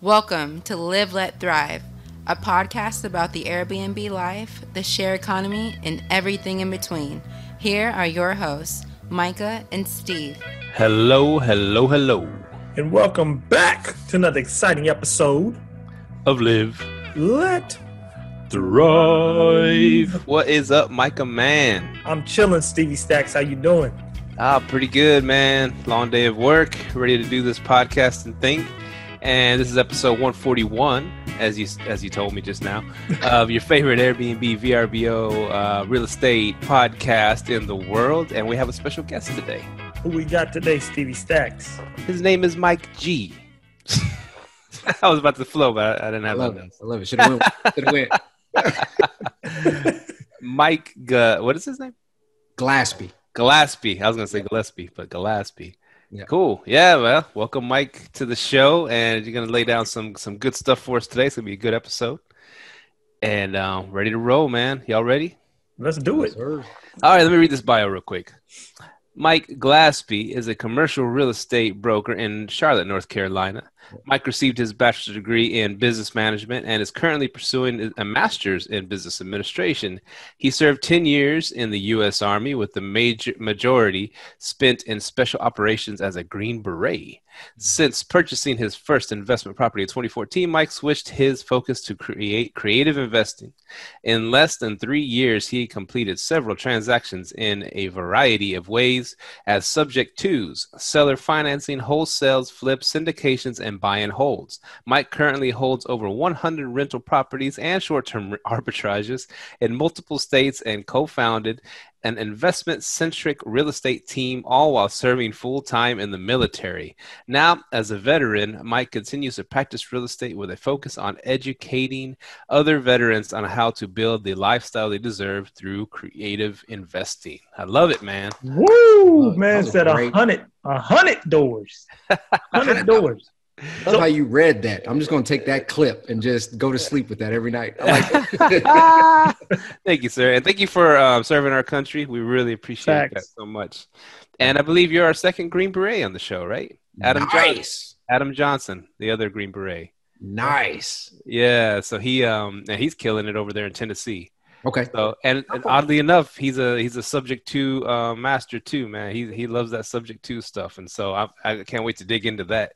Welcome to Live Let Thrive, a podcast about the Airbnb life, the share economy, and everything in between. Here are your hosts, Micah and Steve. Hello, hello, hello and welcome back to another exciting episode of Live Let Thrive. What is up, Micah man? I'm chilling, Stevie Stacks. How you doing? Ah, pretty good, man. Long day of work, ready to do this podcast and think. And this is episode 141, as you as you told me just now, of your favorite Airbnb VRBO uh, real estate podcast in the world. And we have a special guest today. Who we got today, Stevie Stacks? His name is Mike G. I was about to flow, but I, I didn't have. I love it. I love it. Should have went. Should have went. Mike, G- what is his name? Glaspie. Gillespie. I was gonna say Gillespie, but Gillespie. Yeah. Cool. Yeah. Well, welcome, Mike, to the show, and you're gonna lay down some some good stuff for us today. It's gonna be a good episode, and um, ready to roll, man. Y'all ready? Let's do it. All right. Let me read this bio real quick. Mike Glaspie is a commercial real estate broker in Charlotte, North Carolina. Mike received his bachelor's degree in business management and is currently pursuing a master's in business administration. He served 10 years in the U.S. Army, with the major majority spent in special operations as a Green Beret. Since purchasing his first investment property in 2014, Mike switched his focus to create creative investing. In less than three years, he completed several transactions in a variety of ways as subject twos, seller financing, wholesales, flips, syndications, and buy and holds. Mike currently holds over 100 rental properties and short term arbitrages in multiple states and co founded an investment centric real estate team, all while serving full time in the military. Now, as a veteran, Mike continues to practice real estate with a focus on educating other veterans on how to build the lifestyle they deserve through creative investing. I love it, man. Woo! Man said a hundred, a hundred doors, hundred doors. I love how you read that. I'm just going to take that clip and just go to sleep with that every night. Like thank you, sir, and thank you for um, serving our country. We really appreciate Thanks. that so much. And I believe you're our second Green Beret on the show, right? Adam nice. Johnson. Adam Johnson, the other Green Beret. Nice. Yeah, so he um and he's killing it over there in Tennessee. Okay. So and, and oddly enough, he's a he's a subject to uh, master too, man. He he loves that subject to stuff, and so I I can't wait to dig into that.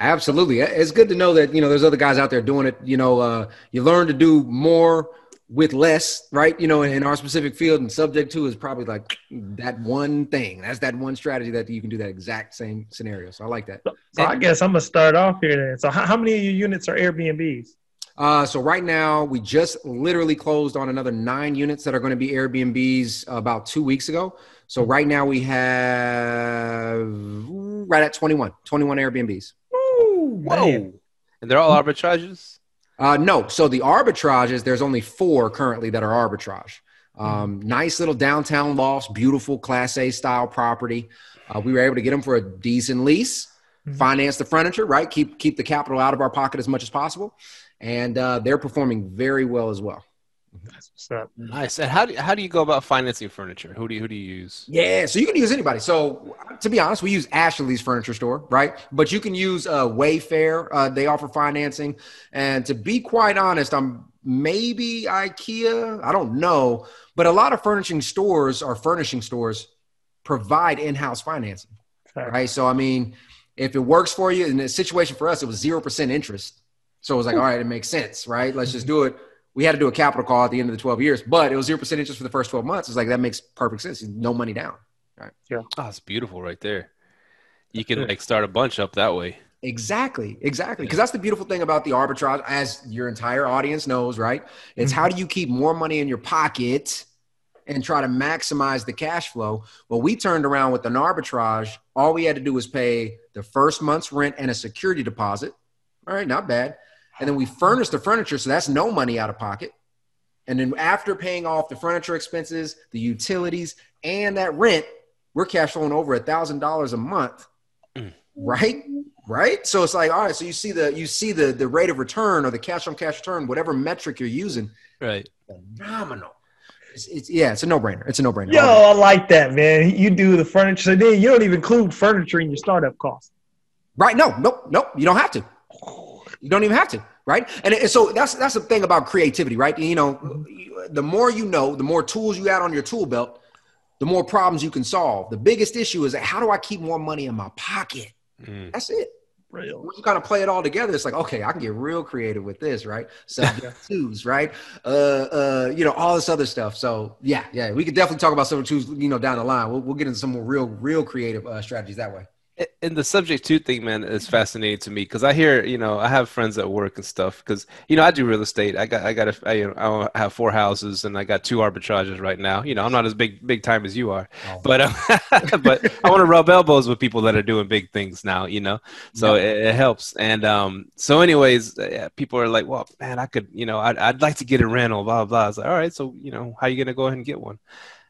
Absolutely. It's good to know that, you know, there's other guys out there doing it. You know, uh, you learn to do more with less, right? You know, in our specific field and subject to is probably like that one thing. That's that one strategy that you can do that exact same scenario. So I like that. So, so I guess I'm gonna start off here then. So how, how many of your units are Airbnbs? Uh, so right now we just literally closed on another nine units that are going to be Airbnbs about two weeks ago. So right now we have right at 21, 21 Airbnbs. Whoa. Man. And they're all arbitrages? Uh, no. So the arbitrages, there's only four currently that are arbitrage. Um, nice little downtown lofts, beautiful Class A style property. Uh, we were able to get them for a decent lease, mm-hmm. finance the furniture, right? Keep keep the capital out of our pocket as much as possible, and uh, they're performing very well as well. That's what's up. Nice. And how do how do you go about financing furniture? Who do you, who do you use? Yeah, so you can use anybody. So to be honest, we use Ashley's Furniture Store, right? But you can use uh, Wayfair. Uh, they offer financing. And to be quite honest, I'm maybe IKEA. I don't know, but a lot of furnishing stores or furnishing stores provide in-house financing, right? So I mean, if it works for you, in the situation for us, it was zero percent interest. So it was like, all right, it makes sense, right? Let's just do it we had to do a capital call at the end of the 12 years, but it was 0% interest for the first 12 months. It's like, that makes perfect sense. No money down. Right. Yeah. Oh, it's beautiful right there. You can like start a bunch up that way. Exactly. Exactly. Because that's the beautiful thing about the arbitrage, as your entire audience knows, right? It's mm-hmm. how do you keep more money in your pocket and try to maximize the cash flow? Well, we turned around with an arbitrage. All we had to do was pay the first month's rent and a security deposit. All right, not bad. And then we furnish the furniture, so that's no money out of pocket. And then after paying off the furniture expenses, the utilities, and that rent, we're cash flowing over a thousand dollars a month. Mm. Right? Right? So it's like, all right, so you see the you see the the rate of return or the cash on cash return, whatever metric you're using. Right. Phenomenal. It's, it's, yeah, it's a no-brainer. It's a no-brainer. Yo, I like that, man. You do the furniture, so then you don't even include furniture in your startup cost. Right? No, nope, nope. You don't have to. You don't even have to, right? And, and so that's that's the thing about creativity, right? You know, mm-hmm. the more you know, the more tools you add on your tool belt, the more problems you can solve. The biggest issue is that how do I keep more money in my pocket? Mm. That's it. Real. When you kind of play it all together, it's like, okay, I can get real creative with this, right? Subject twos, right? Uh, uh, you know, all this other stuff. So yeah, yeah, we could definitely talk about subject twos, you know, down the line. We'll, we'll get into some more real, real creative uh, strategies that way and the subject to thing, man, is fascinating to me because I hear, you know, I have friends at work and stuff because, you know, I do real estate. I got, I got, a, I, you know, I have four houses and I got two arbitrages right now. You know, I'm not as big, big time as you are, oh. but, um, but I want to rub elbows with people that are doing big things now. You know, so yeah. it, it, helps. And um, so, anyways, yeah, people are like, well, man, I could, you know, I'd, I'd like to get a rental, blah blah. I was like, all right, so you know, how you gonna go ahead and get one?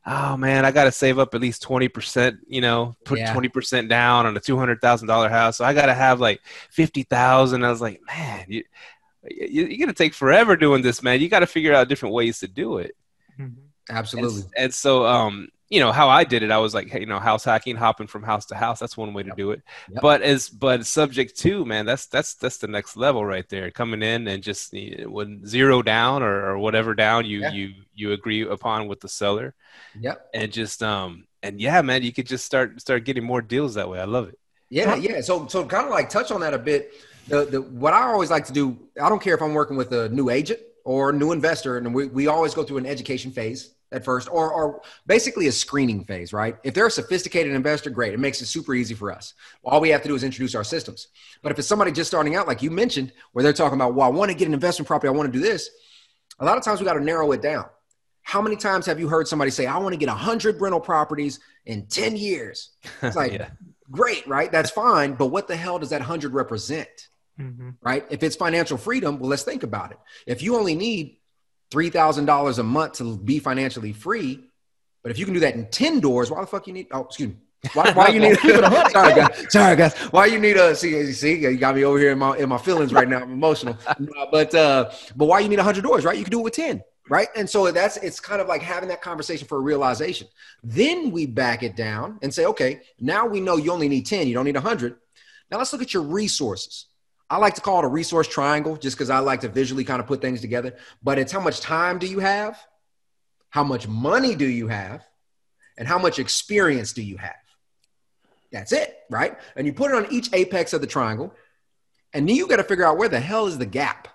Oh man, I got to save up at least 20%, you know, put yeah. 20% down on a $200,000 house. So I got to have like 50,000. I was like, man, you, you, are going to take forever doing this, man. You got to figure out different ways to do it. Mm-hmm. Absolutely. And, and, so, um, you know how I did it. I was like, hey, you know, house hacking, hopping from house to house. That's one way to yep. do it. Yep. But as but subject to man, that's that's that's the next level right there. Coming in and just when zero down or, or whatever down you yeah. you you agree upon with the seller. Yep. And just um and yeah, man, you could just start start getting more deals that way. I love it. Yeah, yeah. So so kind of like touch on that a bit. The the what I always like to do. I don't care if I'm working with a new agent or a new investor, and we we always go through an education phase at first, or, or basically a screening phase, right? If they're a sophisticated investor, great. It makes it super easy for us. All we have to do is introduce our systems. But if it's somebody just starting out, like you mentioned, where they're talking about, well, I want to get an investment property, I want to do this, a lot of times we got to narrow it down. How many times have you heard somebody say, I want to get 100 rental properties in 10 years? It's like, yeah. great, right? That's fine. But what the hell does that 100 represent? Mm-hmm. Right? If it's financial freedom, well, let's think about it. If you only need $3,000 a month to be financially free. But if you can do that in 10 doors, why the fuck you need, oh, excuse me. Why, why you need, sorry guys, sorry guys. Why you need a, see, see, you got me over here in my, in my feelings right now. I'm emotional, but, uh, but why you need hundred doors, right? You can do it with 10 right? And so that's it's kind of like having that conversation for a realization. Then we back it down and say, okay, now we know you only need 10, you don't need 100. Now let's look at your resources. I like to call it a resource triangle just because I like to visually kind of put things together. But it's how much time do you have? How much money do you have? And how much experience do you have? That's it, right? And you put it on each apex of the triangle. And then you got to figure out where the hell is the gap.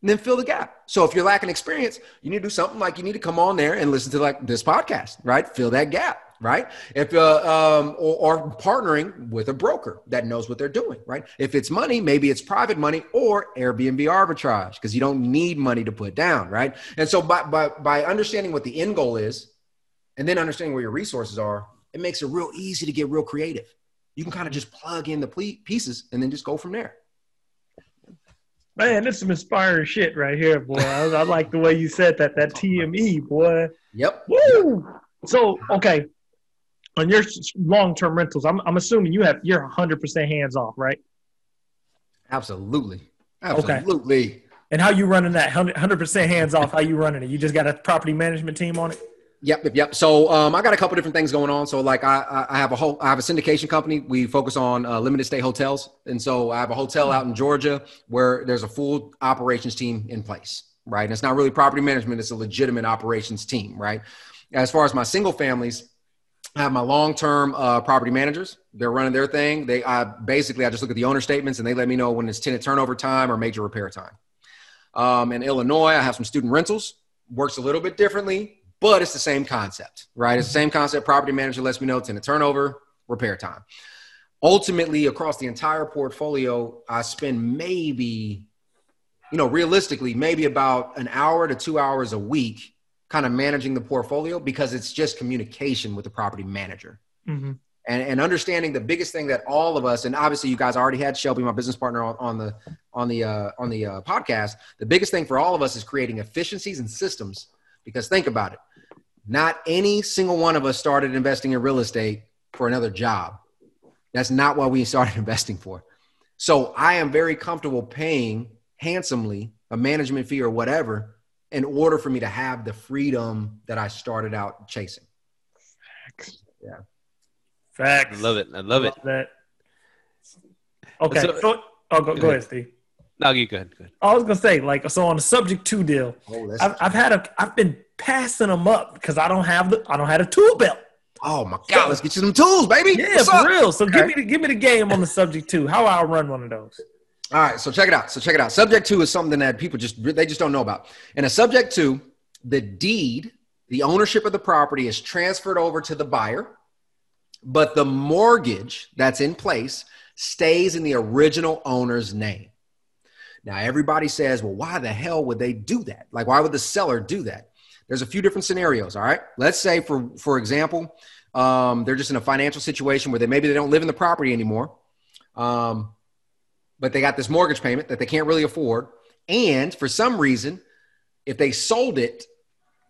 And then fill the gap. So if you're lacking experience, you need to do something like you need to come on there and listen to like this podcast, right? Fill that gap right? If uh, um, or, or, partnering with a broker that knows what they're doing, right? If it's money, maybe it's private money or Airbnb arbitrage because you don't need money to put down, right? And so by, by by understanding what the end goal is, and then understanding where your resources are, it makes it real easy to get real creative. You can kind of just plug in the pieces and then just go from there. Man, this is some inspiring shit right here, boy. I, I like the way you said that. That TME, boy. Yep. Woo. So, okay, on your long-term rentals, I'm, I'm assuming you have you're 100% hands off, right? Absolutely, absolutely. Okay. And how you running that 100% hands off? How you running it? You just got a property management team on it? Yep, yep, yep. So um, I got a couple different things going on. So like I, I have a whole, I have a syndication company. We focus on uh, limited stay hotels, and so I have a hotel out in Georgia where there's a full operations team in place, right? And it's not really property management; it's a legitimate operations team, right? As far as my single families, I have my long-term uh, property managers. They're running their thing. They I basically I just look at the owner statements and they let me know when it's tenant turnover time or major repair time. Um, in Illinois, I have some student rentals. Works a little bit differently, but it's the same concept, right? It's the same concept. Property manager lets me know tenant turnover, repair time. Ultimately, across the entire portfolio, I spend maybe, you know, realistically, maybe about an hour to two hours a week kind of managing the portfolio because it's just communication with the property manager. Mm-hmm. And, and, understanding the biggest thing that all of us, and obviously you guys already had Shelby, my business partner, on, on the on the uh, on the uh, podcast. The biggest thing for all of us is creating efficiencies and systems. Because think about it, not any single one of us started investing in real estate for another job. That's not what we started investing for. So I am very comfortable paying handsomely a management fee or whatever in order for me to have the freedom that I started out chasing. Facts. Yeah. Facts. I love it. I love, love it. That. Okay. So, oh, go, go, go ahead, Steve. No, you good. Good. I was gonna say, like, so on the subject to deal, Oh, I've, I've had a, I've been passing them up because I don't have the, I don't have a tool belt. oh my God, let's get you some tools, baby. Yeah, What's for up? real. So give me the, give me the game on the subject to. How I run one of those? All right, so check it out. So check it out. Subject to is something that people just they just don't know about. In a subject to, the deed, the ownership of the property is transferred over to the buyer, but the mortgage that's in place stays in the original owner's name. Now everybody says, "Well, why the hell would they do that? Like why would the seller do that?" There's a few different scenarios, all right? Let's say for for example, um, they're just in a financial situation where they maybe they don't live in the property anymore. Um, but they got this mortgage payment that they can't really afford. And for some reason, if they sold it,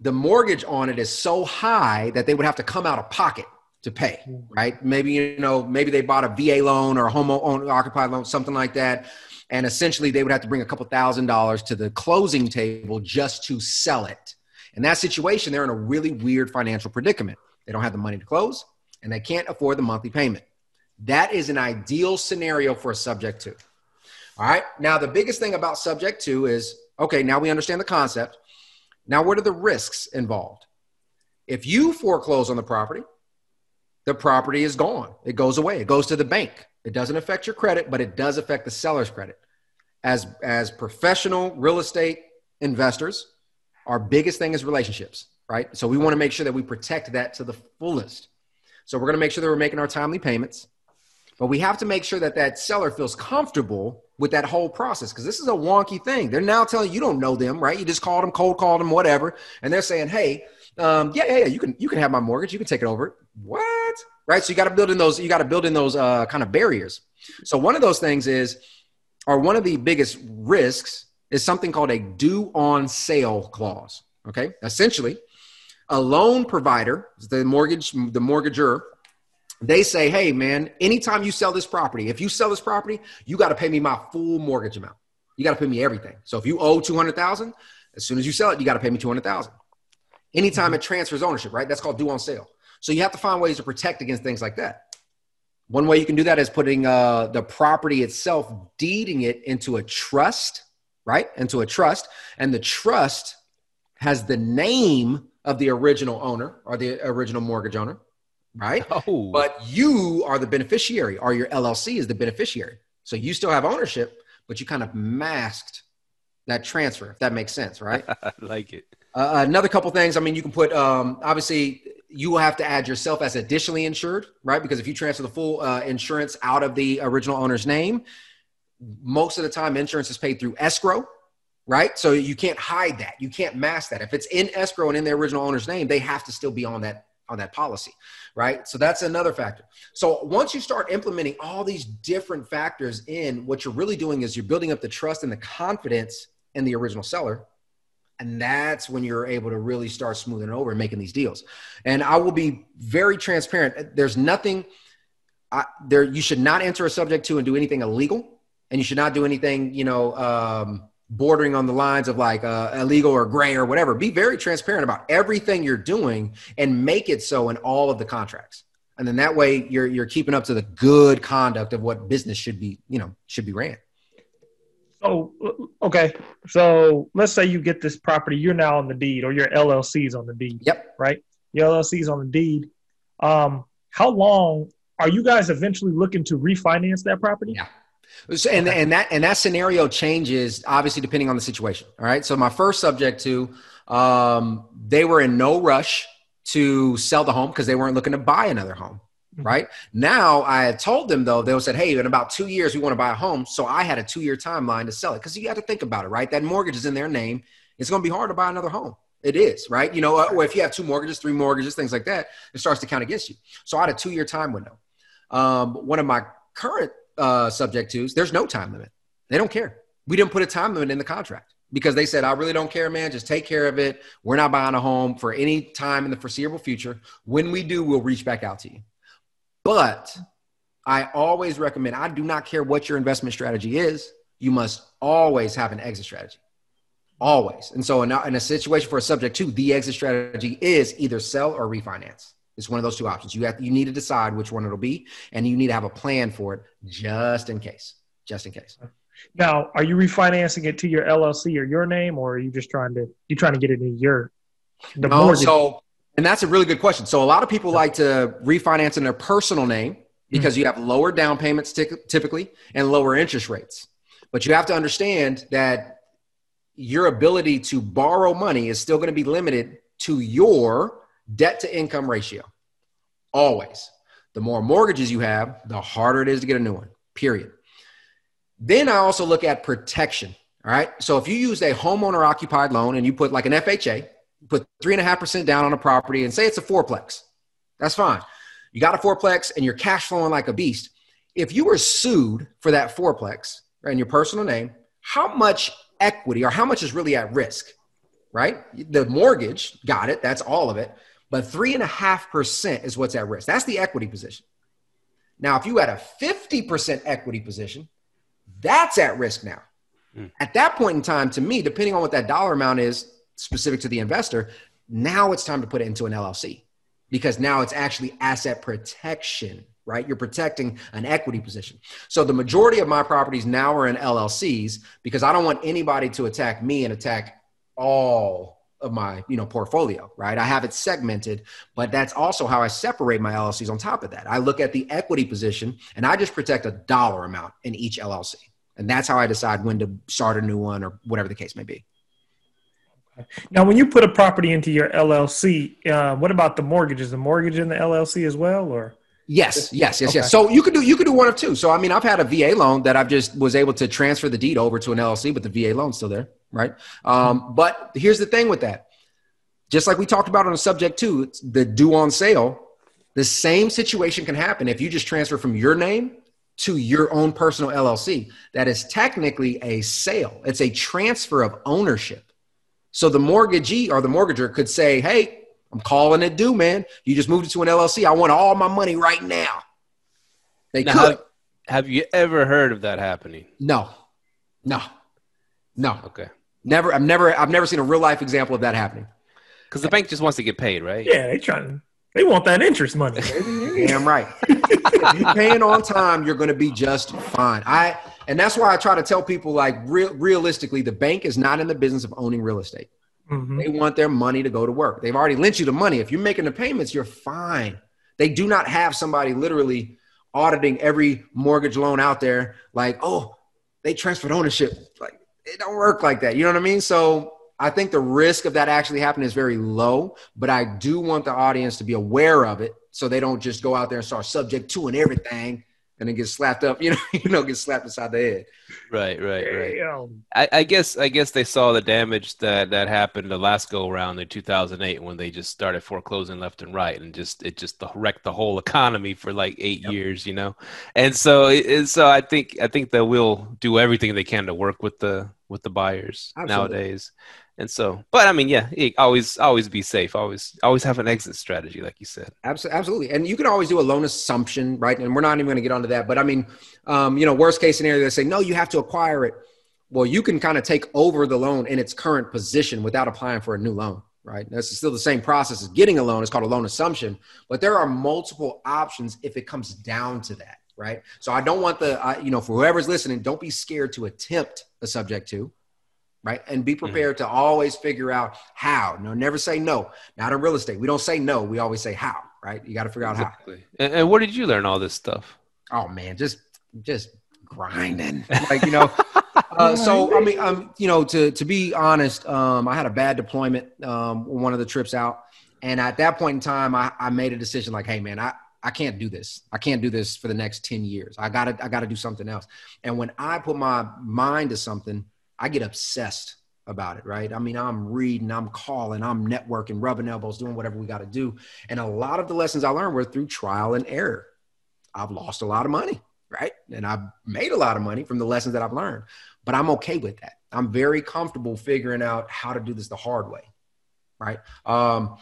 the mortgage on it is so high that they would have to come out of pocket to pay, hmm. right? Maybe, you know, maybe they bought a VA loan or a home owner occupied loan, something like that. And essentially they would have to bring a couple thousand dollars to the closing table just to sell it. In that situation, they're in a really weird financial predicament. They don't have the money to close and they can't afford the monthly payment. That is an ideal scenario for a subject to. All right. Now, the biggest thing about subject to is okay, now we understand the concept. Now, what are the risks involved? If you foreclose on the property, the property is gone. It goes away. It goes to the bank. It doesn't affect your credit, but it does affect the seller's credit. As, as professional real estate investors, our biggest thing is relationships, right? So we want to make sure that we protect that to the fullest. So we're going to make sure that we're making our timely payments. But we have to make sure that that seller feels comfortable with that whole process because this is a wonky thing. They're now telling you, you don't know them, right? You just called them, cold called them, whatever, and they're saying, "Hey, um, yeah, yeah, yeah, you can you can have my mortgage, you can take it over." What? Right? So you got to build in those. You got to build in those uh, kind of barriers. So one of those things is, or one of the biggest risks is something called a due on sale clause. Okay, essentially, a loan provider, the mortgage, the mortgager they say, hey, man, anytime you sell this property, if you sell this property, you got to pay me my full mortgage amount. You got to pay me everything. So if you owe 200,000, as soon as you sell it, you got to pay me 200,000. Anytime it transfers ownership, right? That's called due on sale. So you have to find ways to protect against things like that. One way you can do that is putting uh, the property itself, deeding it into a trust, right? Into a trust. And the trust has the name of the original owner or the original mortgage owner, right? Oh, But you are the beneficiary, or your LLC is the beneficiary. So you still have ownership, but you kind of masked that transfer, if that makes sense, right? I like it. Uh, another couple things. I mean, you can put um, obviously you will have to add yourself as additionally insured, right? Because if you transfer the full uh, insurance out of the original owner's name, most of the time insurance is paid through escrow, right? So you can't hide that. You can't mask that. If it's in escrow and in the original owner's name, they have to still be on that on that policy, right? So that's another factor. So once you start implementing all these different factors in, what you're really doing is you're building up the trust and the confidence in the original seller. And that's when you're able to really start smoothing over and making these deals. And I will be very transparent. There's nothing I, there. You should not enter a subject to and do anything illegal, and you should not do anything, you know, um, bordering on the lines of like uh, illegal or gray or whatever. Be very transparent about everything you're doing and make it so in all of the contracts. And then that way you're you're keeping up to the good conduct of what business should be, you know, should be ran. So okay, so let's say you get this property, you're now on the deed, or your LLC's on the deed. Yep. Right. Your LLC's on the deed. Um, how long are you guys eventually looking to refinance that property? Yeah. So, and, and that and that scenario changes obviously depending on the situation. All right. So my first subject to um, they were in no rush to sell the home because they weren't looking to buy another home. Mhm. Right now, I had told them though they said, "Hey, in about two years, we want to buy a home." So I had a two-year timeline to sell it because you got to think about it, right? That mortgage is in their name. It's going to be hard to buy another home. It is, right? You know, uh, or if you have two mortgages, three mortgages, things like that, it starts to count against you. So I had a two-year time window. Um, one of my current uh, subject twos, there's no time limit. They don't care. We didn't put a time limit in the contract because they said, I really don't care, man. Just take care of it. We're not buying a home for any time in the foreseeable future. When we do, we'll reach back out to you. But I always recommend, I do not care what your investment strategy is, you must always have an exit strategy. Always. And so, in a, in a situation for a subject to, the exit strategy is either sell or refinance. It's one of those two options. You have you need to decide which one it'll be, and you need to have a plan for it just in case. Just in case. Now, are you refinancing it to your LLC or your name, or are you just trying to you trying to get it in your the No, mortgage? so and that's a really good question. So a lot of people like to refinance in their personal name mm-hmm. because you have lower down payments ty- typically and lower interest rates. But you have to understand that your ability to borrow money is still going to be limited to your debt to income ratio. Always. The more mortgages you have, the harder it is to get a new one. Period. Then I also look at protection. All right. So if you use a homeowner occupied loan and you put like an FHA, put three and a half percent down on a property and say it's a fourplex, that's fine. You got a fourplex and you're cash flowing like a beast. If you were sued for that fourplex right, in your personal name, how much equity or how much is really at risk? Right? The mortgage, got it. That's all of it. But three and a half percent is what's at risk. That's the equity position. Now, if you had a 50% equity position, that's at risk now. Hmm. At that point in time, to me, depending on what that dollar amount is specific to the investor, now it's time to put it into an LLC because now it's actually asset protection, right? You're protecting an equity position. So the majority of my properties now are in LLCs because I don't want anybody to attack me and attack all of my you know portfolio right i have it segmented but that's also how i separate my llcs on top of that i look at the equity position and i just protect a dollar amount in each llc and that's how i decide when to start a new one or whatever the case may be now, when you put a property into your LLC, uh, what about the mortgage? Is the mortgage in the LLC as well, or Yes, yes, yes, Okay. yes. So you could do you could do one of two. So I mean, I've had a VA loan that I've just was able to transfer the deed over to an LLC, but the VA loan's still there, right? Um, but here's the thing with that. Just like we talked about on the subject too, the due on sale. The same situation can happen if you just transfer from your name to your own personal LLC. That is technically a sale. It's a transfer of ownership. So the mortgagee or the mortgager could say, "Hey, I'm calling it due, man. You just moved it to an LLC. I want all my money right now." They Now, could. have, have you ever heard of that happening? No, no, no. Okay. Never. I've never. I've never seen a real life example of that happening. Because the bank just wants to get paid, right? yeah, they trying they want that interest money. baby. Damn right. If you're paying on time, you're going to be just fine. I and that's why I try to tell people like real, realistically, the bank is not in the business of owning real estate. Mhm. They want their money to go to work. They've already lent you the money. If you're making the payments, you're fine. They do not have somebody literally auditing every mortgage loan out there like, oh, they transferred ownership. Like it don't work like that. You know what I mean? So I think the risk of that actually happening is very low, but I do want the audience to be aware of it so they don't just go out there and start subject to and everything and then get slapped up, you know, you know, get slapped inside the head. Right, right, right. I, I guess I guess they saw the damage that that happened the last go around in 2008 when they just started foreclosing left and right and just it just wrecked the whole economy for like eight years, you know. And so it, it- so I think I think they will do everything they can to work with the with the buyers Absolutely. nowadays. And so, but I mean, yeah, always always be safe. Always always have an exit strategy, like you said. Absolutely. And you can always do a loan assumption, right? And we're not even going to get onto that. But I mean, um, you know, worst case scenario, they say, no, you have to acquire it. Well, you can kind of take over the loan in its current position without applying for a new loan, right? That's still the same process as getting a loan. It's called a loan assumption. But there are multiple options if it comes down to that, right? So I don't want the, you know, for whoever's listening, don't be scared to attempt a subject to, right? And be prepared to always figure out how. No, never say no. Not in real estate. We don't say no. We always say how, right? You got to figure out how. Exactly. And, and where did you learn all this stuff? Oh man, just just grinding. Like you know. Uh, so I mean, um, you know, to to be honest, um, I had a bad deployment um, one of the trips out, and at that point in time, I, I made a decision like, hey man, I I can't do this. I can't do this for the next ten years. I gotta I gotta do something else. And when I put my mind to something, I get obsessed about it, right? I mean, I'm reading, I'm calling, I'm networking, rubbing elbows, doing whatever we got to do. And a lot of the lessons I learned were through trial and error. I've lost a lot of money, right? And I've made a lot of money from the lessons that I've learned, but I'm okay with that. I'm very comfortable figuring out how to do this the hard way, right? Um,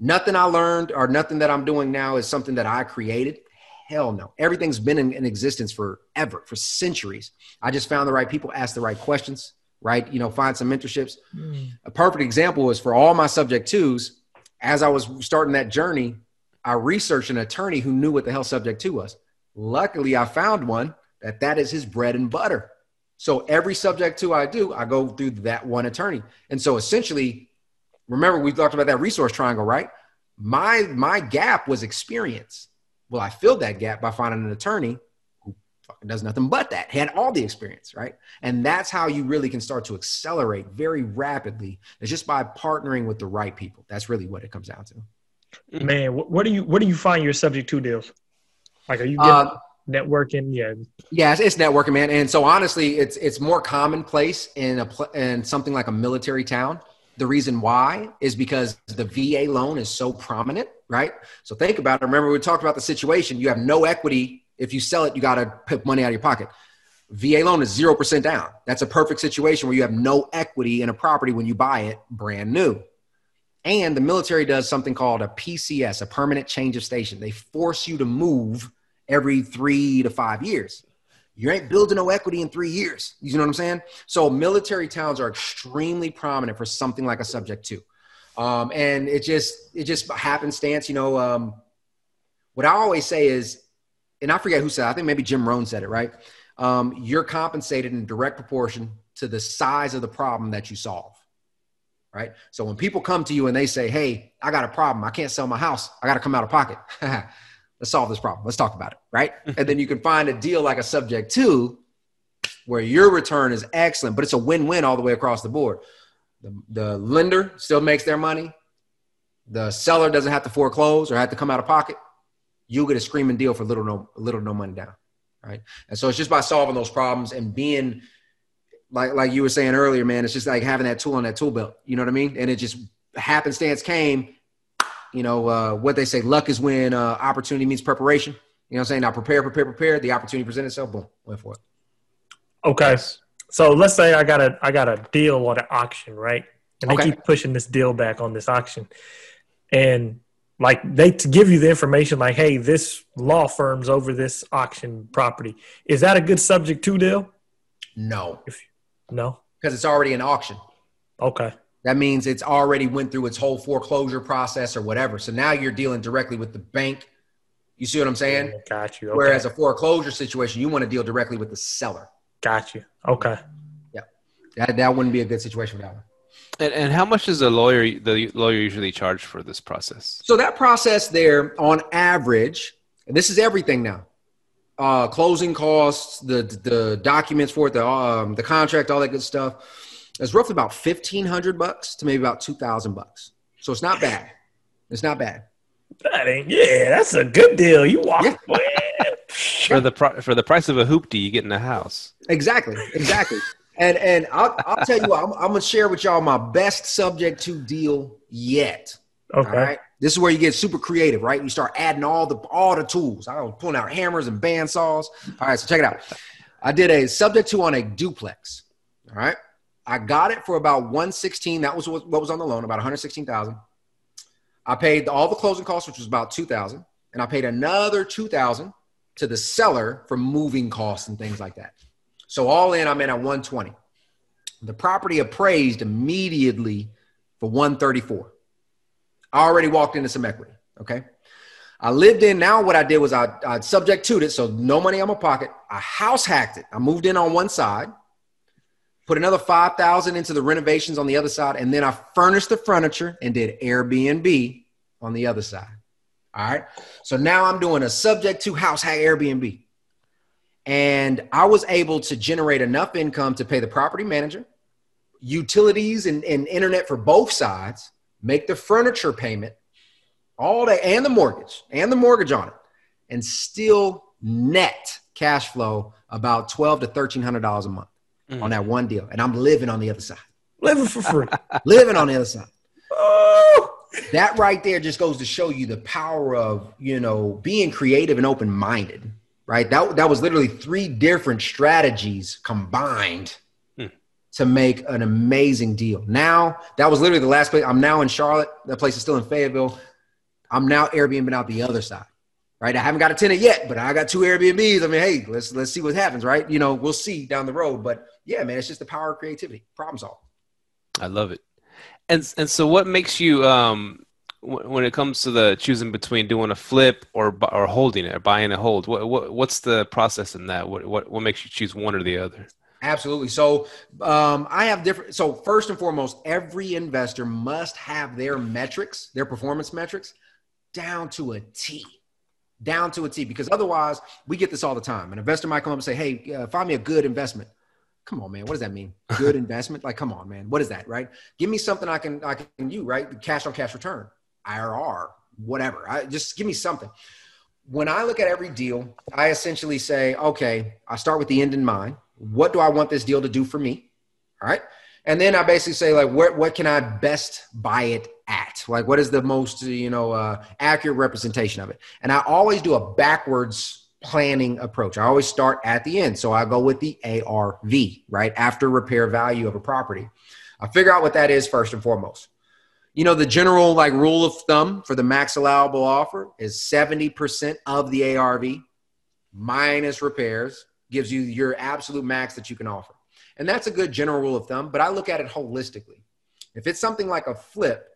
nothing I learned or nothing that I'm doing now is something that I created. Hell no. Everything's been in, in existence forever, for centuries. I just found the right people, asked the right questions, right? You know, find some mentorships. Mm. A perfect example is for all my subject twos, as I was starting that journey, I researched an attorney who knew what the hell subject to was. Luckily, I found one that that is his bread and butter. So every subject to I do, I go through that one attorney. And so essentially, remember we talked about that resource triangle, right? My my gap was experience. Well, I filled that gap by finding an attorney does nothing but that, had all the experience, right? And that's how you really can start to accelerate very rapidly. It's just by partnering with the right people. That's really what it comes down to. Man, what do you what do you find your subject to deals? Like, are you getting Uh, networking? Yeah, Yeah, it's, it's networking, man. And so honestly, it's it's more commonplace in a pl- in something like a military town. The reason why is because the VA loan is so prominent, right? So think about it. Remember, we talked about the situation. You have no equity. If you sell it, you got to put money out of your pocket. VA loan is zero percent down. That's a perfect situation where you have no equity in a property when you buy it brand new. And the military does something called a PCS, a permanent change of station. They force you to move every three to five years. You ain't building no equity in three years. You know what I'm saying? So military towns are extremely prominent for something like a subject to. Um, and it just it just happenstance, you know. Um, what I always say is, and I forget who said, it, I think maybe Jim Rohn said it, right? Um, you're compensated in direct proportion to the size of the problem that you solve right? So when people come to you and they say, "Hey, I got a problem. I can't sell my house. I got to come out of pocket." Let's solve this problem. Let's talk about it, right? and then you can find a deal like a subject to where your return is excellent, but it's a win-win all the way across the board. The, the lender still makes their money. The seller doesn't have to foreclose or have to come out of pocket. You get a screaming deal for little no little no money down, right? And so it's just by solving those problems and being like like you were saying earlier, man, it's just like having that tool on that tool belt. You know what I mean? And it just happenstance came. You know uh, what they say: luck is when uh, opportunity meets preparation. You know what I'm saying? Now prepare, prepare, prepare. The opportunity presented itself. Boom, went for it. Okay. So let's say I got a I got a deal on an auction, right? And they keep pushing this deal back on this auction. And like they to give you the information like, hey, this law firm's over this auction property. Is that a good subject to deal? No, No. because it's already an auction. Okay. That means it's already went through its whole foreclosure process or whatever. So now you're dealing directly with the bank. You see what I'm saying? Got you. Okay. Whereas a foreclosure situation, you want to deal directly with the seller. got you. Okay. Yeah. That that wouldn't be a good situation for that one. And, and how much does a lawyer the lawyer usually charge for this process? So that process there, on average, and this is everything now. Uh, closing costs, the the documents for it, the um, the contract, all that good stuff. It's roughly about fifteen hundred bucks to maybe about two thousand bucks. So it's not bad. It's not bad. That ain't yeah, that's a good deal. You walk Yeah. man. For the pri- for the price of a hoopty, you get in a house. Exactly, exactly. And and I'll, I'll tell you what, I'm, I'm gonna share with y'all my best subject to deal yet. Okay. All right. This is where you get super creative, right? You start adding all the all the tools. I was pulling out hammers and bandsaws. All right, so check it out. I did a subject to on a duplex. All right. I got it for about 116. That was what what was on the loan, about 116,000. I paid all the closing costs, which was about 2,000, and I paid another 2,000 to the seller for moving costs and things like that. So all in, I'm in at 120. The property appraised immediately for 134. I already walked into some equity. Okay. I lived in now. What I did was I, I subject to it, so no money on my pocket. I house hacked it. I moved in on one side, put another five thousand into the renovations on the other side, and then I furnished the furniture and did Airbnb on the other side. All right. So now I'm doing a subject to house hack Airbnb, and I was able to generate enough income to pay the property manager, utilities, and, and internet for both sides make the furniture payment, all that, and the mortgage, and the mortgage on it, and still net cash flow about twelve to thirteen hundred dollars a month Mhm. on that one deal, and I'm living on the other side, Living for free. living on the other side. oh, That right there just goes to show you the power of you know being creative and open minded. Right, that that was literally three different strategies combined Hmm. to make an amazing deal. Now that was literally the last place. I'm now in Charlotte. That place is still in Fayetteville. I'm now Airbnb out the other side. Right, I haven't got a tenant yet, but I got two Airbnbs. I mean, hey, let's let's see what happens. Right, you know, we'll see down the road. But yeah, man, it's just the power of creativity. Problem solve. I love it. And and so, what makes you um when it comes to the choosing between doing a flip or or holding it or buying a hold? What, what what's the process in that? What what what makes you choose one or the other? Absolutely. So um, I have different. So first and foremost, every investor must have their metrics, their performance metrics, down to a T, down to a T. Because otherwise, we get this all the time. An investor might come up and say, "Hey, uh, find me a good investment." Come on, man. What does that mean? Good investment? Like, come on, man. What is that? Right? Give me something I can I can use. Right? Cash on cash return, IRR, whatever. I, just give me something. When I look at every deal, I essentially say, okay, I start with the end in mind what do I want this deal to do for me? All right. And then I basically say like, what, what can I best buy it at? Like, what is the most, you know, uh, accurate representation of it? And I always do a backwards planning approach. I always start at the end. So I go with the ARV, right? After repair value of a property. I figure out what that is first and foremost. You know, the general like rule of thumb for the max allowable offer is 70% of the ARV minus repairs gives you your absolute max that you can offer. And that's a good general rule of thumb, but I look at it holistically. If it's something like a flip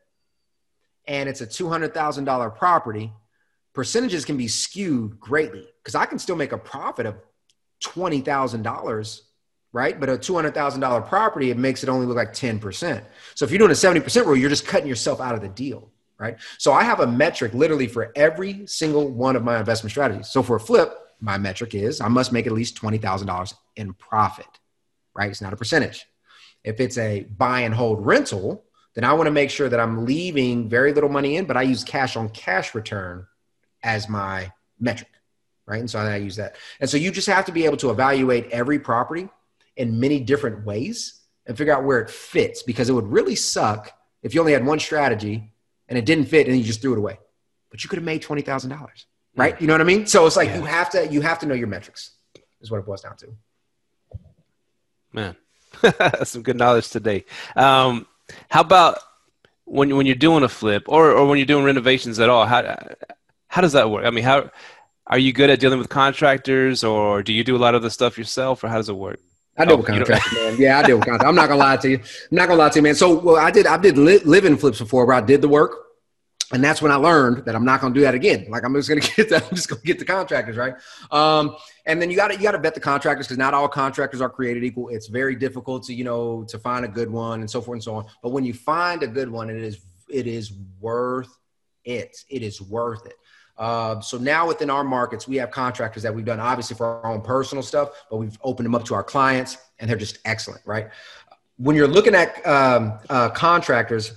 and it's a $200,000 property, percentages can be skewed greatly because I can still make a profit of $20,000, right? But a $200,000 property, it makes it only look like 10%. So if you're doing a 70% rule, you're just cutting yourself out of the deal, right? So I have a metric literally for every single one of my investment strategies. So for a flip, my metric is I must make at least $20,000 in profit, right? It's not a percentage. If it's a buy and hold rental, then I want to make sure that I'm leaving very little money in, but I use cash on cash return as my metric, right? And so I use that. And so you just have to be able to evaluate every property in many different ways and figure out where it fits because it would really suck if you only had one strategy and it didn't fit and you just threw it away. But you could have made $20,000 right? You know what I mean? So it's like yeah. you have to you have to know your metrics. Is what it boils down to. Man, some good knowledge today. Um, how about when when you're doing a flip or or when you're doing renovations at all? How how does that work? I mean, how are you good at dealing with contractors, or do you do a lot of the stuff yourself, or how does it work? I deal oh, with contractors, man. Yeah, I deal with contractors. I'm not gonna lie to you. I'm not gonna lie to you, man. So, well, I did I did li- live in flips before, where I did the work and that's when I learned that I'm not going to do that again. Like I'm just going to get that. I'm just going to get the contractors right. Um, and then you got to you got to vet the contractors because not all contractors are created equal. It's very difficult to you know to find a good one and so forth and so on. But when you find a good one, it is it is worth it. It is worth it. Uh, so now within our markets, we have contractors that we've done obviously for our own personal stuff, but we've opened them up to our clients, and they're just excellent, right? When you're looking at um, uh, contractors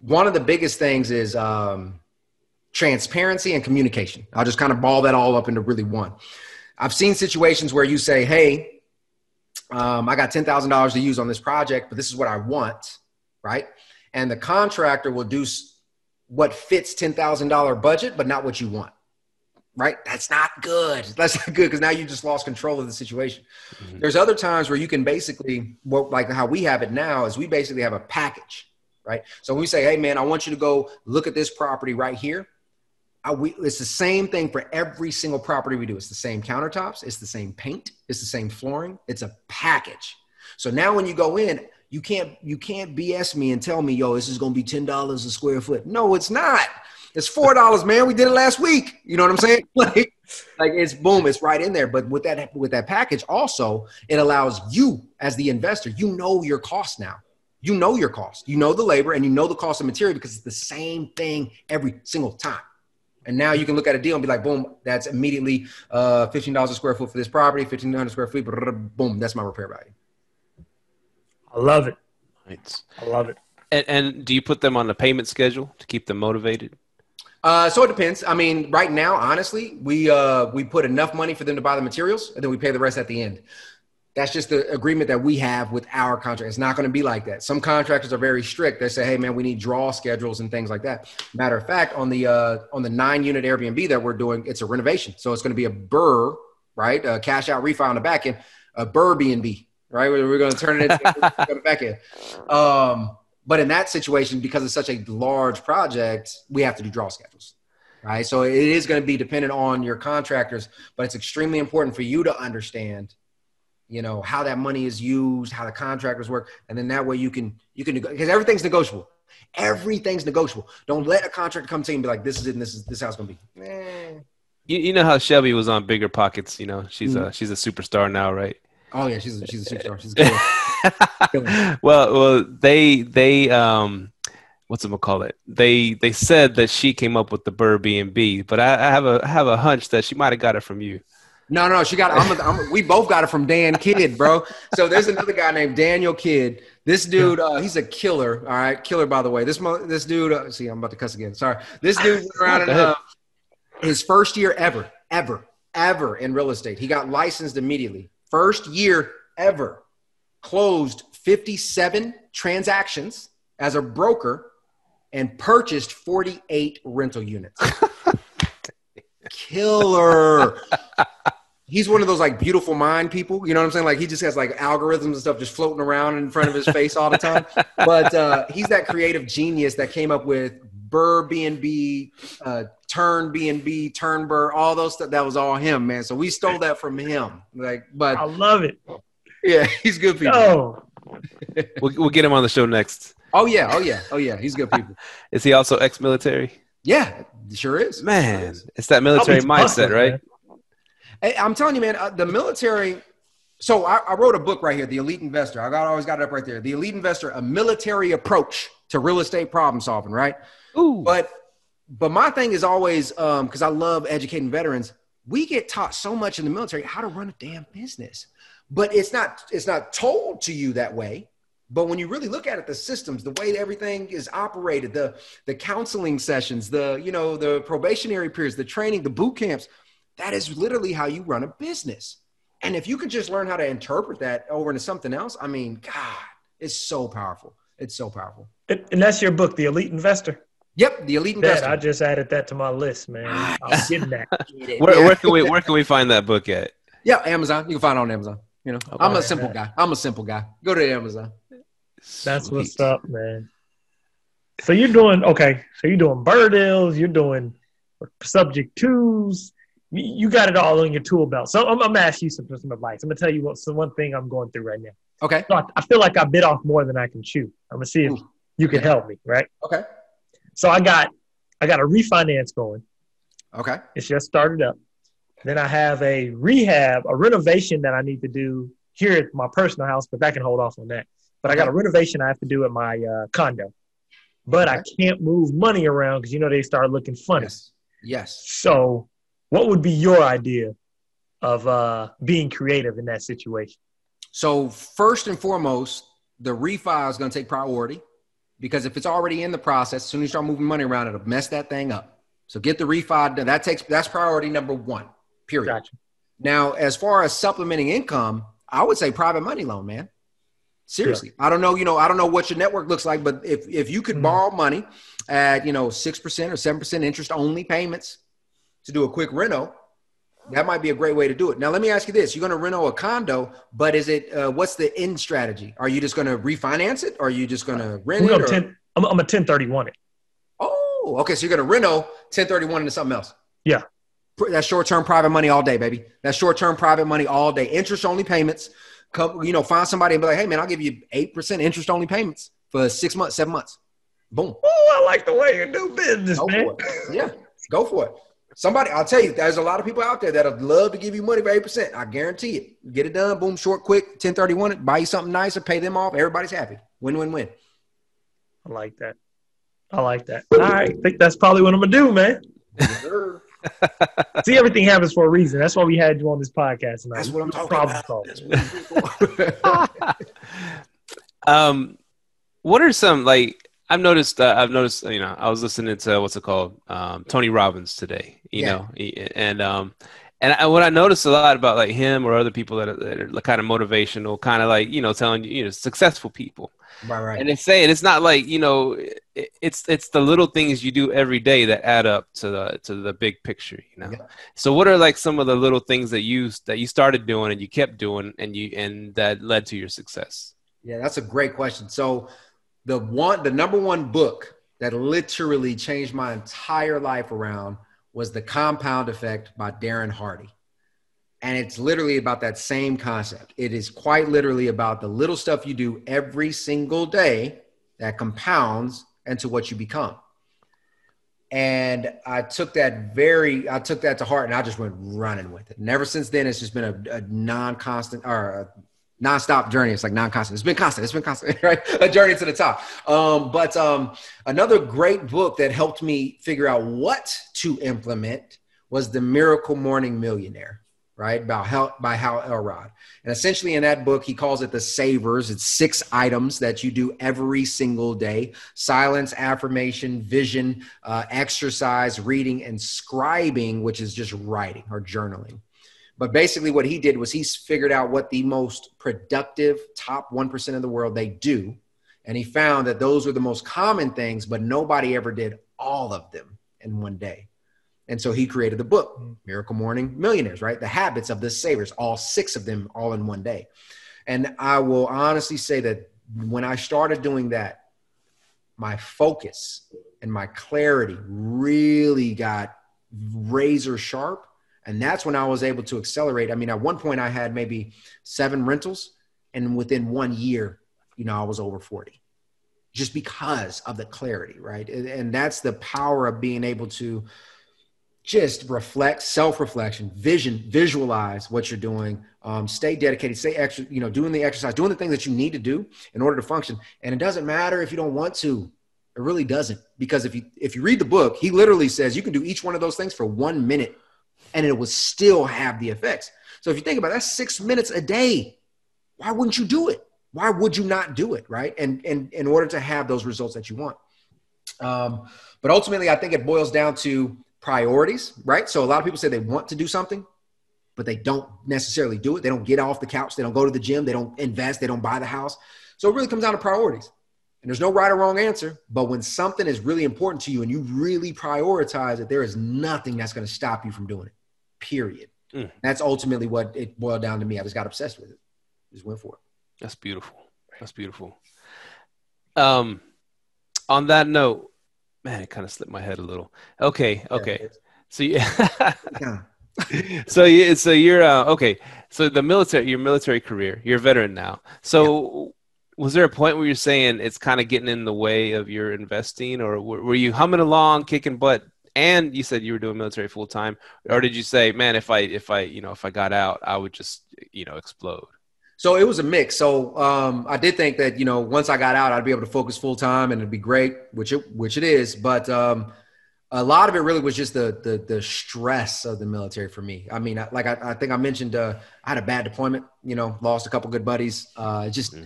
one of the biggest things is um, transparency and communication. I'll just kind of ball that all up into really one. I've seen situations where you say, "Hey, um, I got ten thousand dollars to use on this project, but this is what I want," right? And the contractor will do what fits ten thousand dollar budget, but not what you want. Right? That's not good. That's not good because now you just lost control of the situation. Mm-hmm. There's other times where you can basically, what like how we have it now is we basically have a package right? So we say, hey, man, I want you to go look at this property right here. I, we, it's the same thing for every single property we do. It's the same countertops, it's the same paint, it's the same flooring. It's a package. So now when you go in, you can't you can't BS me and tell me, yo, this is gonna be ten dollars a square foot. No, it's not. It's four dollars, man. We did it last week. You know what I'm saying? Like, like it's boom, it's right in there. But with that with that package, also, it allows you as the investor, you know your cost now you know your cost. You know the labor and you know the cost of material because it's the same thing every single time. And now you can look at a deal and be like, boom, that's immediately uh, $15 a square foot for this property, 1500 square feet, boom, that's my repair value. I love it. Right. I love it. And, and, do you put them on a payment schedule to keep them motivated? Uh, so it depends. I mean, right now, honestly, we uh, we put enough money for them to buy the materials, and then we pay the rest at the end. That's just the agreement that we have with our contract. It's not going to be like that. Some contractors are very strict. They say, "Hey, man, we need draw schedules and things like that." Matter of fact, on the uh, on the nine unit Airbnb that we're doing, it's a renovation, so it's going to be a BRRRR, right? A cash out refi on the back end, a BRRRR BNB, right? We're going to turn it into back end. Um, but in that situation, because it's such a large project, we have to do draw schedules right? So it is going to be dependent on your contractors, but it's extremely important for you to understand you know how that money is used how the contractors work and then that way you can you can because everything's negotiable everything's negotiable don't let a contractor come to you and be like this is it and this is this is how it's gonna be eh. you, you know how shelby was on BiggerPockets you know she's mm-hmm. a she's a superstar now right Oh yeah, she's a, she's a superstar. She's good. well, well, they they um, what's it call it? They they said that she came up with the Burr B and B, but I, I have a I have a hunch that she might have got it from you. No, no, she got. I'm, a, I'm a, we both got it from Dan Kidd, bro. So there's another guy named Daniel Kidd. This dude, uh, he's a killer. All right, killer by the way. This mo- this dude. Uh, see, I'm about to cuss again. Sorry. This dude went around and uh, his first year ever, ever, ever in real estate. He got licensed immediately. First year ever, closed 57 transactions as a broker and purchased 48 rental units. Killer. He's one of those like beautiful mind people. You know what I'm saying? Like he just has like algorithms and stuff just floating around in front of his face all the time. But uh, he's that creative genius that came up with Burr B and B, uh, Turn B and B, Turn Burr, all those stuff. That was all him, man. So we stole that from him. Like, but I love it. yeah, he's good people. Oh, We'll, we'll get him on the show next. Oh yeah, oh yeah, oh yeah. He's good people. Is he also ex-military? Yeah, sure is. Man, it's that military I'll mindset, busted, right? man. Hey, I'm telling you, man, uh, the military. So I, I wrote a book right here, The Elite Investor. I got always got it up right there. The Elite Investor: A Military Approach to Real Estate Problem Solving. Right. Ooh. But but my thing is always um, because I love educating veterans. We get taught so much in the military how to run a damn business, but it's not it's not told to you that way. But when you really look at it, the systems, the way everything is operated, the the counseling sessions, the you know the probationary periods, the training, the boot camps, that is literally how you run a business. And if you could just learn how to interpret that over into something else, I mean, God, it's so powerful. It's so powerful. And that's your book, The Elite Investor. Yep, the elite Man, investor. I just added that to my list, man. I'm getting that. Where, where can we where can we find that book at? Yeah, Amazon. You can find it on Amazon. You know, I'm a simple guy. I'm a simple guy. Go to Amazon. That's what's up, man. So you're doing okay. So you're doing bird deals. You're doing subject tos. You you got it all on your tool belt. So I'm, I'm gonna ask you some, some advice. I'm gonna tell you what some one thing I'm going through right now. Okay. So I, I feel like I bit off more than I can chew. I'm gonna see if Ooh. you can help me. Right. Okay. So I got I got a refinance going. Okay. It's just started up. Then I have a rehab, a renovation that I need to do here at my personal house, but that can hold off on that. But I got a renovation I have to do at my uh, condo. But I can't move money around because you know they start looking funny. Yes. Yes. So, what would be your idea of uh, being creative in that situation? So first and foremost, the refi is going to take priority because if it's already in the process, as soon as you start moving money around, it'll mess that thing up. So get the refi done. That takes that's priority number one. Period. Gotcha. Now, as far as supplementing income, I would say private money loan, man. Seriously, I don't know. You know, I don't know what your network looks like, but if if you could Mhm. borrow money at you know six percent or seven percent interest only payments to do a quick reno, that might be a great way to do it. Now, let me ask you this: You're going to reno a condo, but is it uh, what's the end strategy? Are you just going to refinance it, or are you just going to rent We're it? gonna or- 10, I'm, I'm a 1031 it. Oh, okay. So you're going to reno 1031 into something else. Yeah. That's short term private money all day, baby. That's short term private money all day. Interest only payments. Come, you know, find somebody and be like, hey, man, I'll give you 8% interest only payments for six months, seven months. Boom. Oh, I like the way you do business, Go man. for it. Yeah. Go for it. Somebody, I'll tell you, there's a lot of people out there that'd love to give you money for 8%. I guarantee it. Get it done. Boom, short, quick, 1031 buy you something nicer, pay them off. Everybody's happy. Win, win, win. I like that. I like that. All right, I think that's probably what I'm gonna do, man. See, everything happens for a reason. That's why we had you on this podcast. Tonight. That's what I'm talking Problem about. solving. Um, what are some like I've noticed? Uh, I've noticed. You know, I was listening to what's it called, um, Tony Robbins today. You Yeah. know, and um, and I, what I noticed a lot about like him or other people that are, that are kind of motivational, kind of like you know, telling you, you know, successful people. right, right. And it's saying. It's not like you know, it, it's it's the little things you do every day that add up to the to the big picture. You know. Yeah. So what are like some of the little things that you that you started doing and you kept doing and you and that led to your success? Yeah, that's a great question. So the one the number one book that literally changed my entire life around was The Compound Effect by Darren Hardy. And it's literally about that same concept. It is quite literally about the little stuff you do every single day that compounds into what you become. And I took that very, I took that to heart and I just went running with it. And ever since then, it's just been a, a non constant or a nonstop journey. It's like non-constant. It's been constant. It's been constant, right? A journey to the top. Um, but um, another great book that helped me figure out what to implement was The Miracle Morning Millionaire, right? About how by Hal Elrod. And essentially in that book, he calls it the savers. It's six items that you do every single day: silence, affirmation, vision, uh, exercise, reading, and scribing, which is just writing or journaling. But basically, what he did was he's figured out what the most productive top 1% of the world they do. And he found that those were the most common things, but nobody ever did all of them in one day. And so he created the book, mm-hmm. Miracle Morning Millionaires, right? The habits of the savers, all six of them all in one day. And I will honestly say that when I started doing that, my focus and my clarity really got razor sharp and that's when I was able to accelerate. I mean, at one point I had maybe seven rentals, and within one year, you know, I was over 40 just because of the clarity, right? And that's the power of being able to just reflect, self-reflection, vision, visualize what you're doing, um, stay dedicated, stay extra, you know, doing the exercise, doing the things that you need to do in order to function. And it doesn't matter if you don't want to. It really doesn't, because if you if you read the book, he literally says you can do each one of those things for one minute and it would still have the effects. So if you think about it, that's six minutes a day. Why wouldn't you do it? Why would you not do it? Right. And, and in order to have those results that you want. Um, but ultimately, I think it boils down to priorities, right? So a lot of people say they want to do something, but they don't necessarily do it. They don't get off the couch. They don't go to the gym. They don't invest. They don't buy the house. So it really comes down to priorities. And there's no right or wrong answer. But when something is really important to you and you really prioritize it, there is nothing that's going to stop you from doing it period. Mm. That's ultimately what it boiled down to me. I just got obsessed with it. Just went for it. That's beautiful. That's beautiful. Um, on that note, man, it kind of slipped my head a little. Okay, okay. So yeah. so yeah, so you're uh, okay. So the military, your military career, you're a veteran now. So yeah. was there a point where you're saying it's kind of getting in the way of your investing, or were you humming along, kicking butt, and you said you were doing military full time or did you say man if i if i you know if i got out i would just you know explode so it was a mix so um, i did think that you know once i got out i'd be able to focus full time and it'd be great which it which it is but um, a lot of it really was just the, the the stress of the military for me. I mean, like I, I think I mentioned, uh, I had a bad deployment. You know, lost a couple good buddies. Uh, just mm-hmm.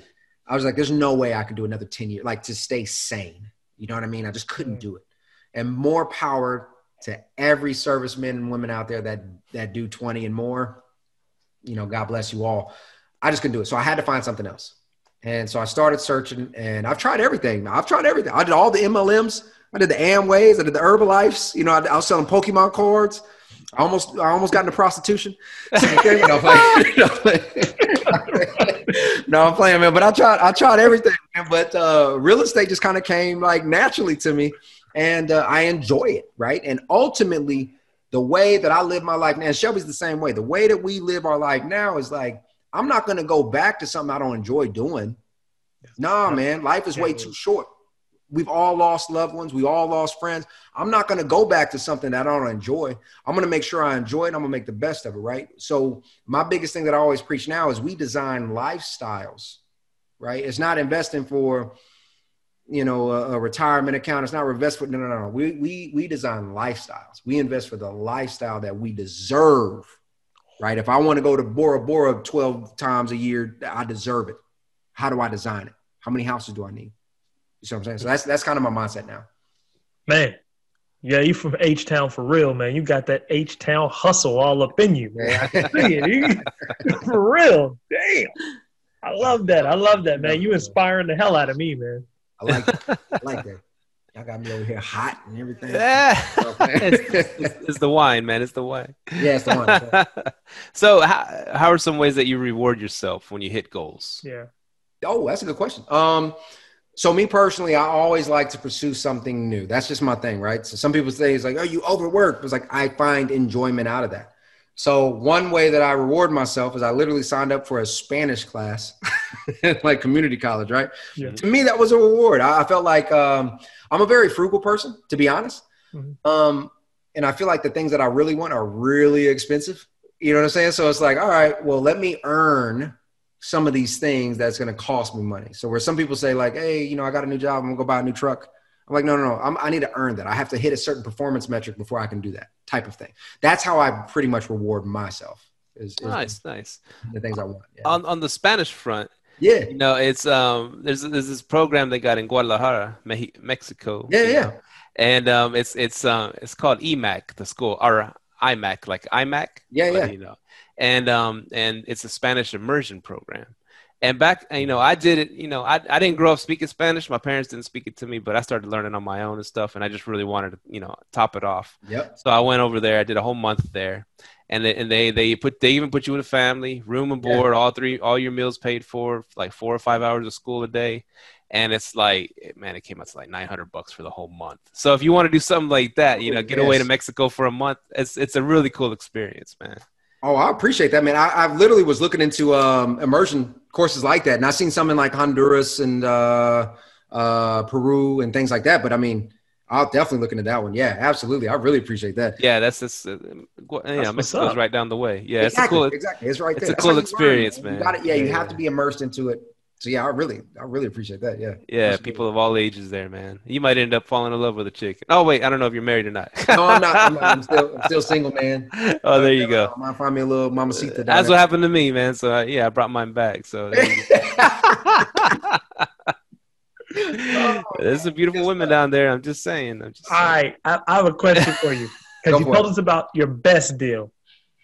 I was like, there's no way I could do another ten years, like to stay sane. You know what I mean? I just couldn't do it and more power to every servicemen and women out there that that do 20 and more. You know god bless you all. I just couldn't do it. So i had to find something else. And so i started searching and i've tried everything. I've tried everything. I did all the mlms i did the amways. I did the herbalifes you know i, I was selling pokemon cards. I almost, I almost got into prostitution. no, I'm playing, man. But I tried, I tried everything, man. But uh, real estate just kind of came like naturally to me and uh, I enjoy it, right? And ultimately, the way that I live my life now, Shelby's the same way. The way that we live our life now is like, I'm not going to go back to something I don't enjoy doing. Nah, man, life is way too short. We've all lost loved ones. We all lost friends. I'm not going to go back to something that I don't enjoy. I'm going to make sure I enjoy it. I'm going to make the best of it, right? So, my biggest thing that I always preach now is we design lifestyles, right? It's not investing for you know, a, a, retirement account. It's not invest for no, no, no. We we we design lifestyles. We invest for the lifestyle that we deserve. Right. If I want to go to Bora Bora 12 times a year, I deserve it. How do I design it? How many houses do I need? You see what I'm saying? So that's that's kind of my mindset now. Man, yeah, you from H Town for real, man. You got that H Town hustle all up in you, man. It. for real. Damn. I love that. I love that, man. You inspiring the hell out of me, man. I like I like that. Y'all got me over here hot and everything. Yeah. it's, it's, it's, the wine, man. It's the wine. Yeah, it's the wine. so, how, how are some ways that you reward yourself when you hit goals? Yeah. Oh, that's a good question. Um, so me personally, I always like to pursue something new. That's just my thing, right? So some people say it's like, "Oh, you overwork." It's like I find enjoyment out of that. So one way that I reward myself is I literally signed up for a Spanish class, like community college, right? Yeah. To me, that was a reward. I, felt like um, I'm a very frugal person, to be honest. Mm-hmm. Um, and I feel like the things that I really want are really expensive. You know what I'm saying? So it's like, all right, well, let me earn some of these things that's going to cost me money. So where some people say like, "Hey, you know, I got a new job. I'm gonna go buy a new truck." I'm like, no, no, no. I'm, i need to earn that. I have to hit a certain performance metric before I can do that type of thing. That's how I pretty much reward myself. Is, is nice, nice. The things I want. Yeah. On on the Spanish front, yeah, you know, it's um, there's there's this program they got in Guadalajara, Mexico. Yeah, yeah. Know? And um, it's it's um, it's called EMAC, the school, or IMAC, like IMAC. Yeah, yeah. You know, and um, and it's a Spanish immersion program. And back, you know, I did it. You know, I I didn't grow up speaking Spanish. My parents didn't speak it to me, but I started learning on my own and stuff. And I just really wanted to, you know, top it off. Yep. So I went over there. I did a whole month there, and they, and they they put they even put you in a family, room and board, yeah. all three, all your meals paid for, like four or five hours of school a day. And it's like, man, it came out to like nine hundred bucks for the whole month. So if you want to do something like that, you know, get yes. away to Mexico for a month, it's it's a really cool experience, man. Oh, I appreciate that, man. I, I literally was looking into um, immersion courses like that, and I've seen some in like Honduras and uh, uh, Peru and things like that. But I mean, I'll definitely look into that one. Yeah, absolutely. I really appreciate that. Yeah, that's just uh, yeah, Mexico's right down the way. Yeah, exactly, it's a cool. Exactly, it's right there. It's a cool experience, learn, man. You gotta, yeah, yeah, you have to be immersed into it so yeah, I really, I really appreciate that. Yeah. Yeah, people of all ages there, man. You might end up falling in love with a chick. Oh wait, I don't know if you're married or not. no, I'm not. I'm, I'm still, I'm still single, man. Oh, there you go. I might find me a little mamacita. That's there. That's what happened to me, man. So uh, yeah, I brought mine back. So. oh, There's some beautiful women down there. I'm just saying. I'm just saying. All right, I, I have a question for you because you told it. us about your best deal.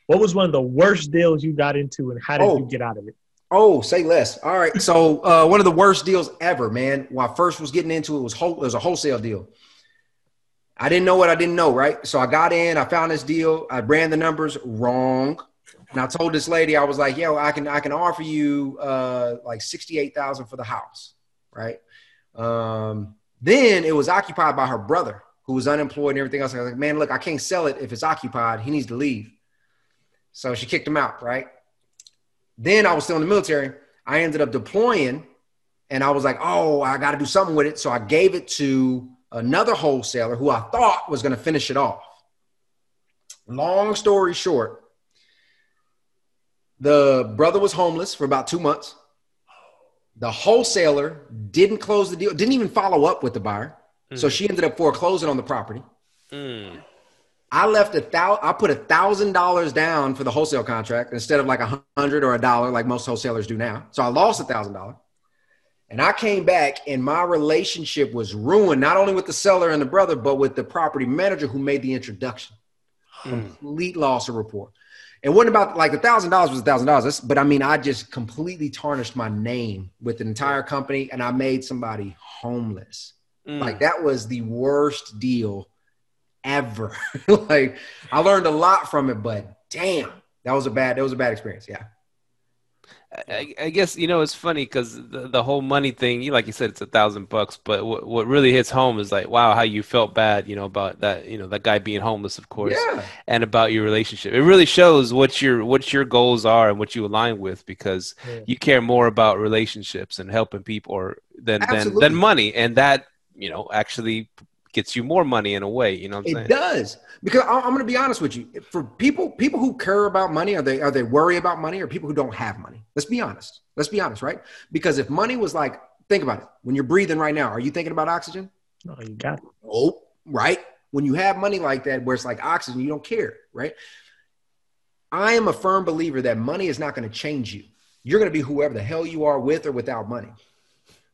What was one of the worst deals you got into, and how did oh. you get out of it? Oh, say less. All right. So uh, one of the worst deals ever, man. When I first was getting into it, was whole, it was a wholesale deal. I didn't know what I didn't know, right? So I got in, I found this deal, I ran the numbers wrong. And I told this lady, I was like, yo, I can I can offer you uh, like 68,000 for the house, right? Um, then it was occupied by her brother who was unemployed and everything else. I was like, man, look, I can't sell it if it's occupied. He needs to leave. So she kicked him out, right? Then I was still in the military. I ended up deploying and I was like, oh, I got to do something with it. So I gave it to another wholesaler who I thought was going to finish it off. Long story short, the brother was homeless for about two months. The wholesaler didn't close the deal, didn't even follow up with the buyer. Mm. So she ended up foreclosing on the property. Mm. I left a thousand. I put a thousand dollars down for the wholesale contract instead of like a hundred or a dollar, like most wholesalers do now. So I lost a thousand dollars, and I came back, and my relationship was ruined not only with the seller and the brother, but with the property manager who made the introduction. Hmm. Complete loss of rapport. And what about like a thousand dollars was a thousand dollars, but I mean, I just completely tarnished my name with an entire company, and I made somebody homeless. Mm. Like that was the worst deal ever. like I learned a lot from it, but damn, that was a bad that was a bad experience. Yeah. I, I guess you know it's funny because the, the whole money thing. You like you said, it's a thousand bucks, but what what really hits home is like, wow, how you felt bad, you know, about that, you know, that guy being homeless, of course, yeah. and about your relationship. It really shows what your what your goals are and what you align with because yeah. you care more about relationships and helping people or than than than money, and that you know actually gets you more money in a way. You know, it saying? does because I'm going to be honest with you. For people, people who care about money, are they are they worry about money, or people who don't have money? Let's be honest. Let's be honest, right? Because if money was like, think about it. When you're breathing right now, are you thinking about oxygen? No, you got it. Oh, right. When you have money like that, where it's like oxygen, you don't care, right? I am a firm believer that money is not going to change you. You're going to be whoever the hell you are with or without money.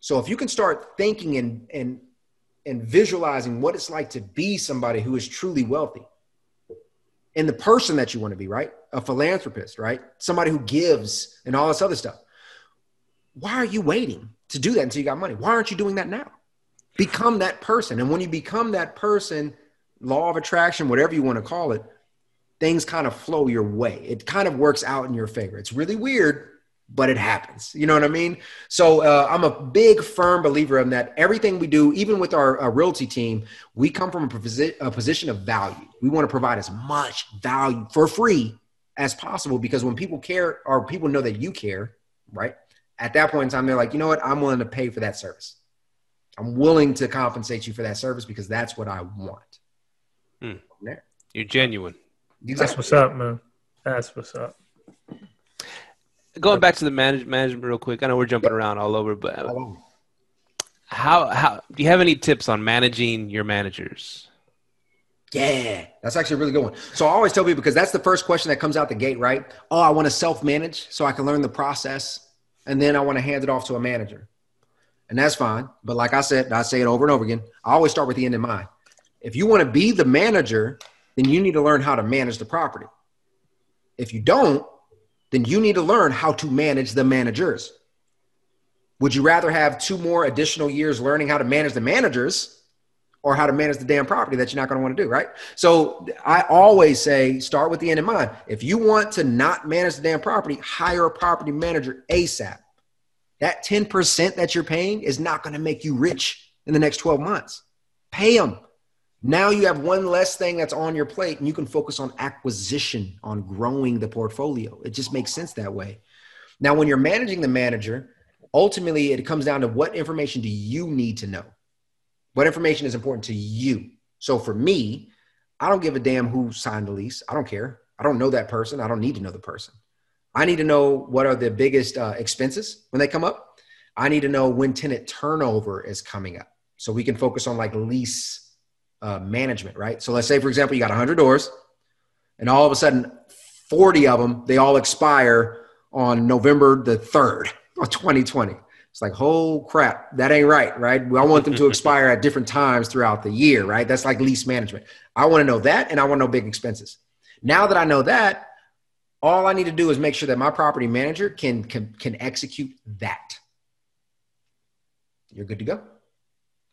So if you can start thinking and and and visualizing what it's like to be somebody who is truly wealthy and the person that you want to be, right? A philanthropist, right? Somebody who gives and all this other stuff. Why are you waiting to do that until you got money? Why aren't you doing that now? Become that person. And when you become that person, law of attraction, whatever you want to call it, things kind of flow your way. It kind of works out in your favor. It's really weird, but it happens. You know what I mean? So uh, I'm a big, firm believer in that. Everything we do, even with our, our realty team, we come from a, posi- a position of value. We want to provide as much value for free as possible because when people care or people know that you care, right? At that point in time, they're like, you know what? I'm willing to pay for that service. I'm willing to compensate you for that service because that's what I want. Hmm. You're genuine. That's what's up, man. That's what's up. Going back to the manage, management real quick. I know we're jumping around all over, but how how do you have any tips on managing your managers? Yeah, that's actually a really good one. So I always tell people because that's the first question that comes out the gate, right? Oh, I want to self manage so I can learn the process, and then I want to hand it off to a manager, and that's fine. But like I said, I say it over and over again. I always start with the end in mind. If you want to be the manager, then you need to learn how to manage the property. If you don't, then you need to learn how to manage the managers. Would you rather have two more additional years learning how to manage the managers or how to manage the damn property that you're not going to want to do, right? So I always say start with the end in mind. If you want to not manage the damn property, hire a property manager ASAP. That 10% that you're paying is not going to make you rich in the next 12 months. Pay them. Now you have one less thing that's on your plate and you can focus on acquisition, on growing the portfolio. It just makes sense that way. Now, when you're managing the manager, ultimately it comes down to what information do you need to know? What information is important to you? So for me, I don't give a damn who signed the lease. I don't care. I don't know that person. I don't need to know the person. I need to know what are the biggest uh, expenses when they come up. I need to know when tenant turnover is coming up. So we can focus on like lease uh, management, right? So let's say, for example, you got 100 doors, and all of a sudden, 40 of them they all expire on November the 3rd of 2020. It's like, oh crap, that ain't right, right? I want them to expire at different times throughout the year, right? That's like lease management. I want to know that, and I want to know big expenses. Now that I know that, all I need to do is make sure that my property manager can can, can execute that. You're good to go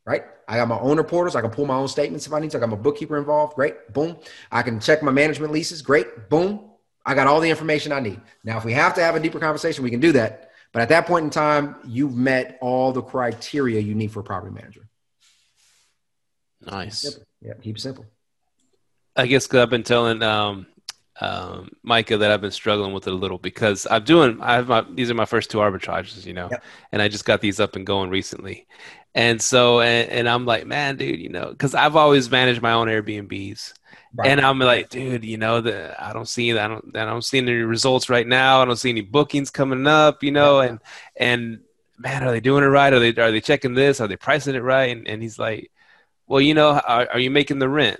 right? I got my own reporters. I can pull my own statements if I need to. I got my bookkeeper involved. Great. Boom. I can check my management leases. Great. Boom. I got all the information I need. Now, if we have to have a deeper conversation, we can do that. But at that point in time, you've met all the criteria you need for a property manager. Nice. Yeah, keep it simple. I guess cause I've been telling um, um, Micah that I've been struggling with it a little because I'm doing. I have my these are my first two arbitrages, you know, yep. and I just got these up and going recently, and so, and, and I'm like, man, dude, you know, because I've always managed my own Airbnbs. Right. And I'm like, dude, you know, the I don't see I don't I don't see any results right now. I don't see any bookings coming up, you know, and and man, are they doing it right? Are they are they checking this? Are they pricing it right? And and he's like, well, you know, are, are you making the rent?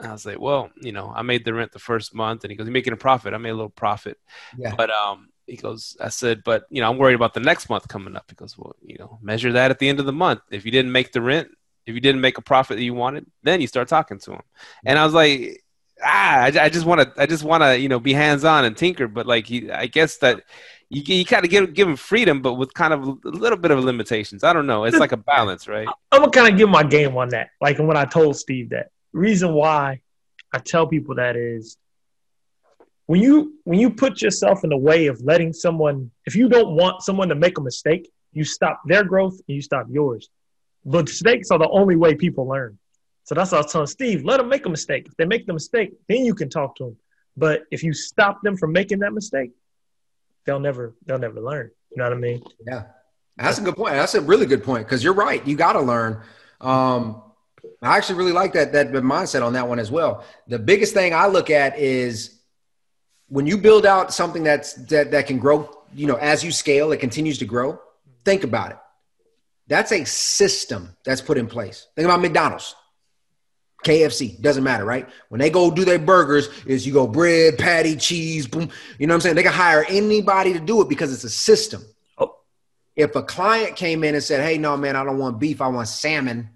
I was like, well, you know, I made the rent the first month, and he goes, "You making a profit?" I made a little profit, yeah. but um, he goes, I said, but you know, I'm worried about the next month coming up. He goes, well, you know, measure that at the end of the month. If you didn't make the rent, if you didn't make a profit that you wanted, then you start talking to him. And I was like, ah, I, just want to, I just want to, you know, be hands on and tinker. But like, he, I guess that you, you kind of give, give him freedom, but with kind of a little bit of limitations. I don't know. It's like a balance, right? I'm gonna kind of give my game on that. Like when I told Steve that reason why I tell people that is when you when you put yourself in the way of letting someone if you don't want someone to make a mistake you stop their growth and you stop yours. But mistakes are the only way people learn. So that's what i was telling steve let them make a mistake. If they make the mistake then you can talk to them but if you stop them from making that mistake they'll never they'll never learn. You know what i mean? Yeah. That's a good point. That's a really good point because you're right. You got to learn. Um, i actually really like that that mindset on that one as well. The biggest thing i look at is when you build out something that's that, that can grow, you know, as you scale, it continues to grow. Think about it. That's a system that's put in place. Think about McDonald's. KFC doesn't matter, right? When they go do their burgers, is you go bread, patty, cheese, boom. You know what I'm saying? They can hire anybody to do it because it's a system. Oh. If a client came in and said, "Hey, no, man, I don't want beef, I want salmon,"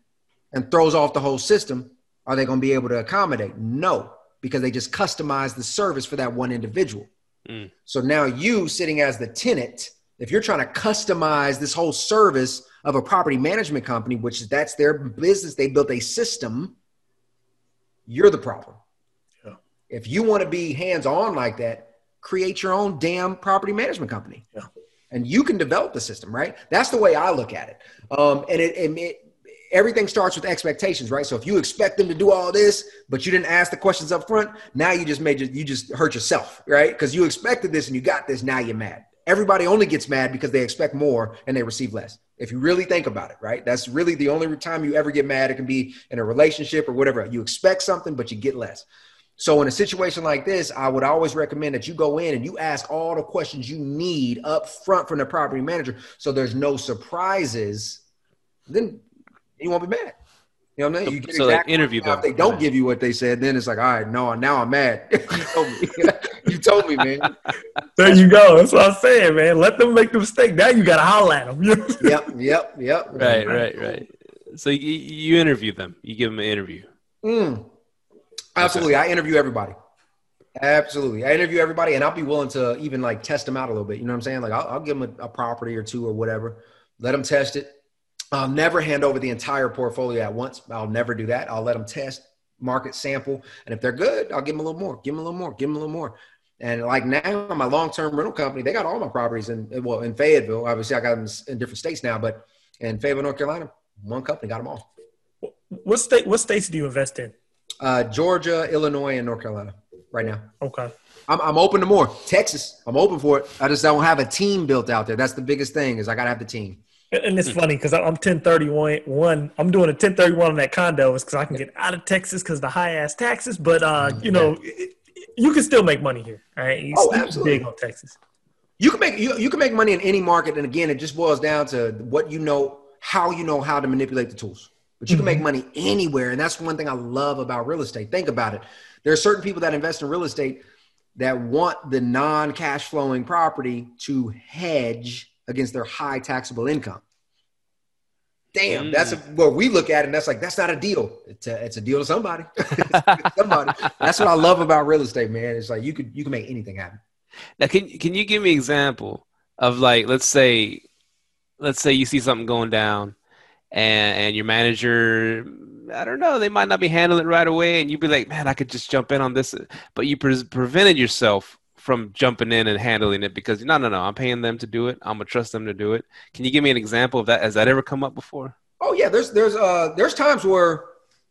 and throws off the whole system, are they going to be able to accommodate? No because they just customize the service for that one individual. Mm. So now you sitting as the tenant, if you're trying to customize this whole service of a property management company, which that's their business, they built a system, you're the problem. Yeah. If you want to be hands on like that, create your own damn property management company. Yeah. And you can develop the system, right? That's the way I look at it. Um, and it, it, everything starts with expectations, right? So if you expect them to do all this, but you didn't ask the questions up front, now you just made you just hurt yourself, right? Because you expected this and you got this, now you're mad. Everybody only gets mad because they expect more and they receive less. If you really think about it, right? That's really the only time you ever get mad. It can be in a relationship or whatever. You expect something, but you get less. So in a situation like this, I would always recommend that you go in and you ask all the questions you need up front from the property manager, so there's no surprises. Then you won't be mad. You know what I mean? You So, like, interview them. If they don't give you what they said, then it's like, all right, no, now I'm mad. you told me. you told me, man. There you go. That's what I'm saying, man. Let them make the mistake. Now you gotta holler at them. Yep, yep, yep. Right, right, right. So you, you interview them. You give them an interview. Mm. Absolutely. I interview everybody. Absolutely. I interview everybody and I'll be willing to even like test them out a little bit. You know what I'm saying? Like I'll, I'll give them a, a property or two or whatever, let them test it. I'll never hand over the entire portfolio at once. I'll never do that. I'll let them test, market, sample. And if they're good, I'll give them a little more, give them a little more, give them a little more. And like now, my long-term rental company, they got all my properties in well in Fayetteville. Obviously, I got them in different states now, but in Fayetteville, North Carolina, one company got them all. what state? What states do you invest in? Uh, Georgia, Illinois, and North Carolina right now. Okay. I'm, I'm open to more. Texas, I'm open for it. I just don't have a team built out there. That's the biggest thing is I gotta have the team. And it's hmm. funny because I'm 1031. One, I'm doing a 1031 on that condo is because I can get out of Texas because the high ass taxes. But uh, mm-hmm. you know, it- you can still make money here. All right. You Oh, still absolutely. Big on Texas. You can make you, you can make money in any market, and again, it just boils down to what you know, how you know how to manipulate the tools. But you can make mm-hmm. money anywhere, and that's one thing I love about real estate. Think about it. There are certain people that invest in real estate that want the non-cash flowing property to hedge against their high taxable income. Damn, that's a, mm. what we look at, and that's like that's not a deal. It's a, it's a deal to somebody. somebody. That's what I love about real estate, man. It's like you could you can make anything happen. Now, can can you give me an example of like, let's say, let's say you see something going down, and and your manager, I don't know, they might not be handling it right away, and you'd be like, man, I could just jump in on this, but you pre- prevented yourself from jumping in and handling it because no, no, no, I'm paying them to do it. I'm gonna trust them to do it. Can you give me an example of that? Has that ever come up before? Oh yeah, there's there's uh there's times where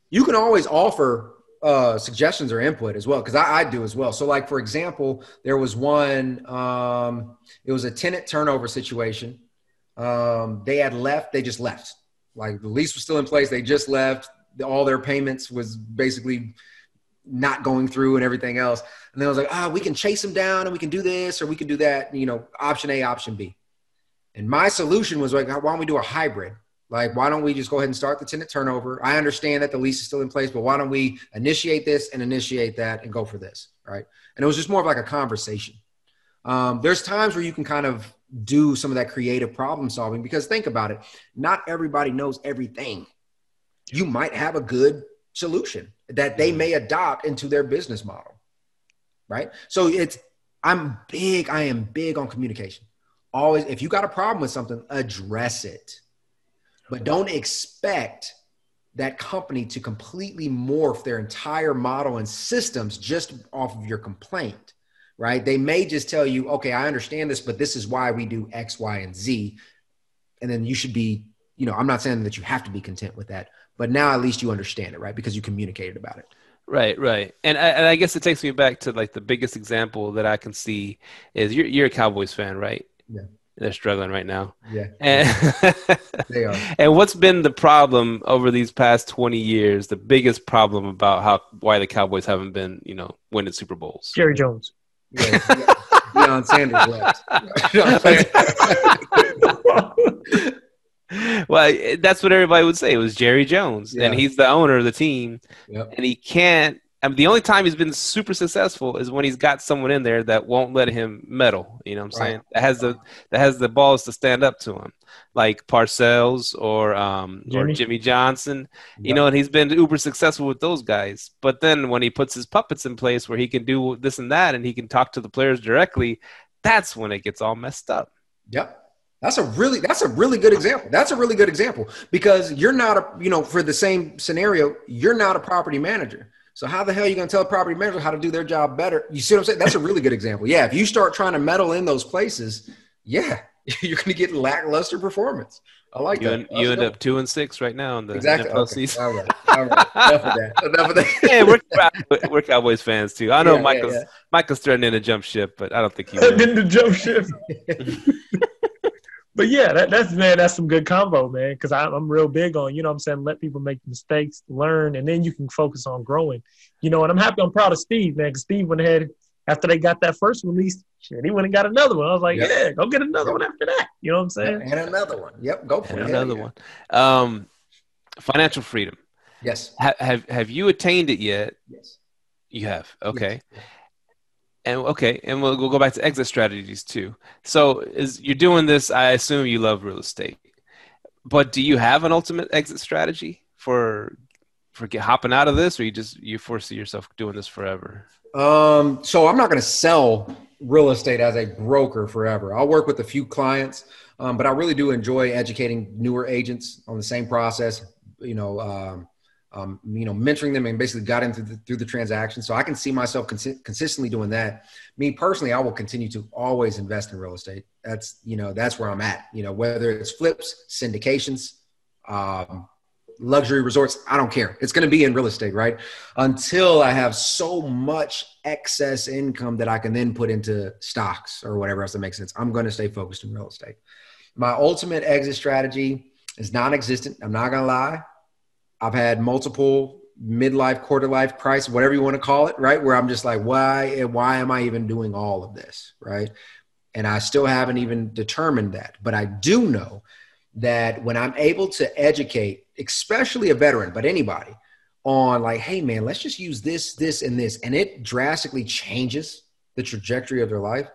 you can always offer uh suggestions or input as well because I, I do as well. So like for example, there was one um it was a tenant turnover situation. Um they had left, they just left. Like the lease was still in place, they just left. All their payments was basically not going through and everything else. And then I was like, ah, we can chase them down and we can do this or we can do that, you know, option A, option B. And my solution was like, why don't we do a hybrid? Like, why don't we just go ahead and start the tenant turnover? I understand that the lease is still in place, but why don't we initiate this and initiate that and go for this? Right. And it was just more of like a conversation. Um, there's times where you can kind of do some of that creative problem solving because think about it, not everybody knows everything. You might have a good solution that they mm. may adopt into their business model. Right. So it's, I'm big, I am big on communication. Always, if you got a problem with something, address it but don't expect that company to completely morph their entire model and systems just off of your complaint right they may just tell you okay i understand this but this is why we do x y and z and then you should be you know i'm not saying that you have to be content with that but now at least you understand it right because you communicated about it Right, right, and I, and I guess it takes me back to like the biggest example that I can see is you're you're a Cowboys fan, right? Yeah. They're struggling right now. yeah And, they are and what's been the problem over these past 20 years? The biggest problem about how why the Cowboys haven't been, you know, winning Super Bowls. Jerry Jones. yeah, Deion Sanders left. well, eh, that's what everybody would say. It was Jerry Jones, and he's the owner of the team, Yep. and he can't. I mean, the only time he's been super successful is when he's got someone in there that won't let him meddle. You know what I'm Right. saying? That has the that has the balls to stand up to him, like Parcells or um or Jimmy. Jimmy Johnson. You Yep. know, and he's been uber successful with those guys. But then when he puts his puppets in place where he can do this and that, and he can talk to the players directly, that's when it gets all messed up. Yep. That's a really that's a really good example. That's a really good example because you're not a you know for the same scenario you're not a property manager. So how the hell are you going to tell a property manager how to do their job better? You see what I'm saying? That's a really good example. Yeah, if you start trying to meddle in those places, yeah, you're going to get lackluster performance. I like You, that. en- That's you end dope. up two and six right now in the exactly. NFL Okay. season. All right. All right. Enough of that. Enough of that. yeah, we're, we're Cowboys fans too. I know Yeah, yeah, Michael's yeah. Michael's threatening to jump ship, but I don't think he will. Didn't jump shift. but yeah, that, that's man, that's some good combo, man. Because I'm real big on, you know, what I'm saying, let people make mistakes, learn, and then you can focus on growing. You know, and I'm happy, I'm proud of Steve, man. Because Steve went ahead after they got that first release, shit, he went and got another one. I was like, yep. yeah, go get another one after that. You know what I'm saying? And another one. Yep, go for and it. Another yeah. one. Um, financial freedom. Yes. Ha- have Have you attained it yet? Yes. You have. Okay. Yes. And okay, and we'll, we'll go back to exit strategies too. So, is you're doing this? I assume you love real estate, but do you have an ultimate exit strategy for for get, hopping out of this, or you just you foresee yourself doing this forever? Um, so I'm not going to sell real estate as a broker forever. I'll work with a few clients, um, but I really do enjoy educating newer agents on the same process. You know, um, um, you know, mentoring them and basically got into the, through the transaction. So I can see myself cons- consistently doing that. Me personally, I will continue to always invest in real estate. That's you know that's where I'm at. You know, whether it's flips, syndications, um, luxury resorts, I don't care. It's going to be in real estate, right? Until I have so much excess income that I can then put into stocks or whatever else that makes sense. I'm going to stay focused in real estate. My ultimate exit strategy is non existent. I'm not going to lie. I've had multiple midlife, quarter life crisis, whatever you want to call it, right? Where I'm just like, why, why am I even doing all of this, right? And I still haven't even determined that. But I do know that when I'm able to educate, especially a veteran, but anybody, on like, hey man, let's just use this, this, and this, and it drastically changes the trajectory of their life,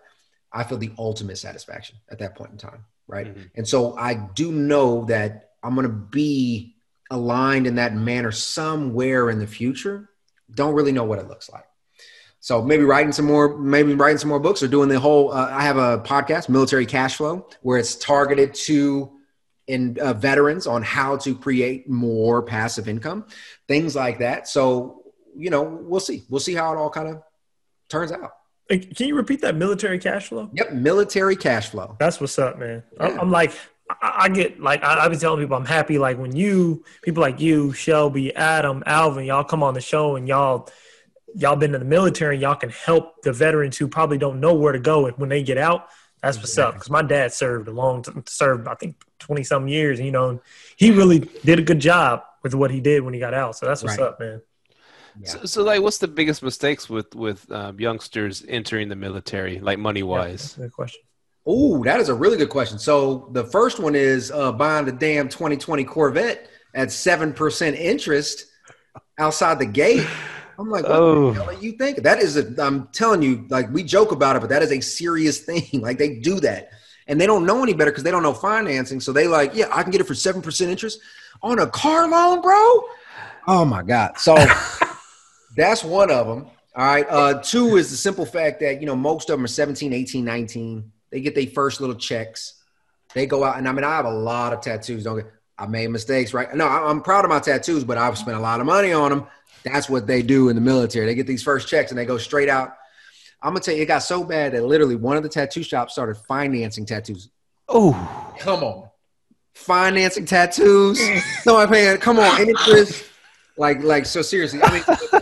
I feel the ultimate satisfaction at that point in time, right? Mm-hmm. And so I do know that I'm gonna be aligned in that manner somewhere in the future. Don't really know what it looks like. So maybe writing some more, maybe writing some more books or doing the whole. Uh, I have a podcast, Military Cash Flow, where it's targeted to in uh, veterans on how to create more passive income, things like that. So you know, we'll see. We'll see how it all kind of turns out. Can you repeat that military cash flow? Yep, military cash flow. That's what's up, man. Yeah. I'm like, I get like I, have been telling people I'm happy like when you people like you, Shelby, Adam, Alvin, y'all come on the show and y'all y'all been in the military and y'all can help the veterans who probably don't know where to go when they get out. That's what's up. Because my dad served a long time, served I think twenty some years. You know, he really did a good job with what he did when he got out. So that's what's right. up, man. Yeah. So, so, like, what's the biggest mistakes with with um, youngsters entering the military, like money wise? Yeah, good question. Oh, that is a really good question. So the first one is uh, buying the damn 2020 Corvette at seven percent interest outside the gate. I'm like, what oh. the hell are you thinking? That is a. I'm telling you, like we joke about it, but that is a serious thing. like they do that, and they don't know any better because they don't know financing. So they like, yeah, I can get it for seven percent interest on a car loan, bro. Oh my god. So that's one of them. All right. Uh, two is the simple fact that you know most of them are 17, 18, 19 they get their first little checks. They go out, and I mean, I have a lot of tattoos. Don't get, I made mistakes, right? No, I'm proud of my tattoos, but I've spent a lot of money on them. That's what they do in the military. They get these first checks and they go straight out. I'm gonna tell you, it got so bad that literally one of the tattoo shops started financing tattoos. Oh, come on, financing tattoos? no, I'm paying. Come on, interest. Like, like so seriously. I mean,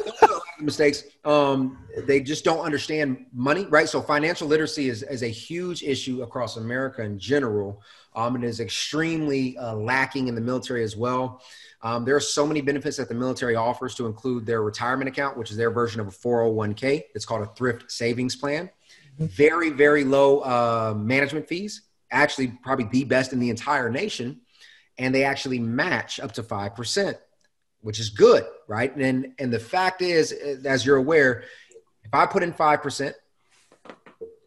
mistakes. Um, they just don't understand money, right? So financial literacy is, is a huge issue across America in general. Um, it is extremely uh, lacking in the military as well. Um, there are so many benefits that the military offers to include their retirement account, which is their version of a 401k. It's called a thrift savings plan. Mm-hmm. Very, very low uh, management fees, actually, probably the best in the entire nation. And they actually match up to 5% which is good, right? And and the fact is, uh, as you're aware, if I put in five percent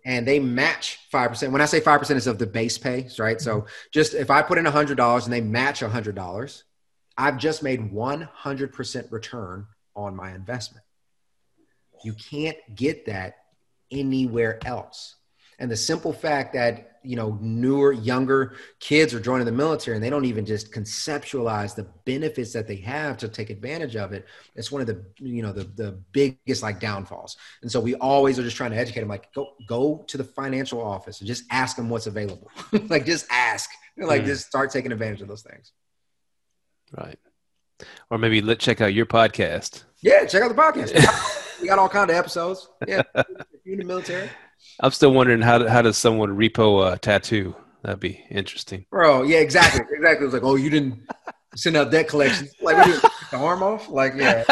and they match five percent, when I say five percent is of the base pay, right? So mm-hmm. just if I put in a hundred dollars and they match a hundred dollars, I've just made one hundred percent return on my investment. You can't get that anywhere else. And the simple fact that, you know, newer, younger kids are joining the military and they don't even just conceptualize the benefits that they have to take advantage of it. It's one of the, you know, the, the biggest like downfalls. And so we always are just trying to educate them, like, go, go to the financial office and just ask them what's available. like just ask, like mm. just start taking advantage of those things. Right. Or maybe let check out your podcast. Yeah. Check out the podcast. we got all kind of episodes. Yeah. if you're in the military. I'm still wondering how how does someone repo a tattoo? That'd be interesting. Bro, yeah, exactly. Exactly. It was like, oh, you didn't send out debt collections. Like, you, the arm off? Like, yeah,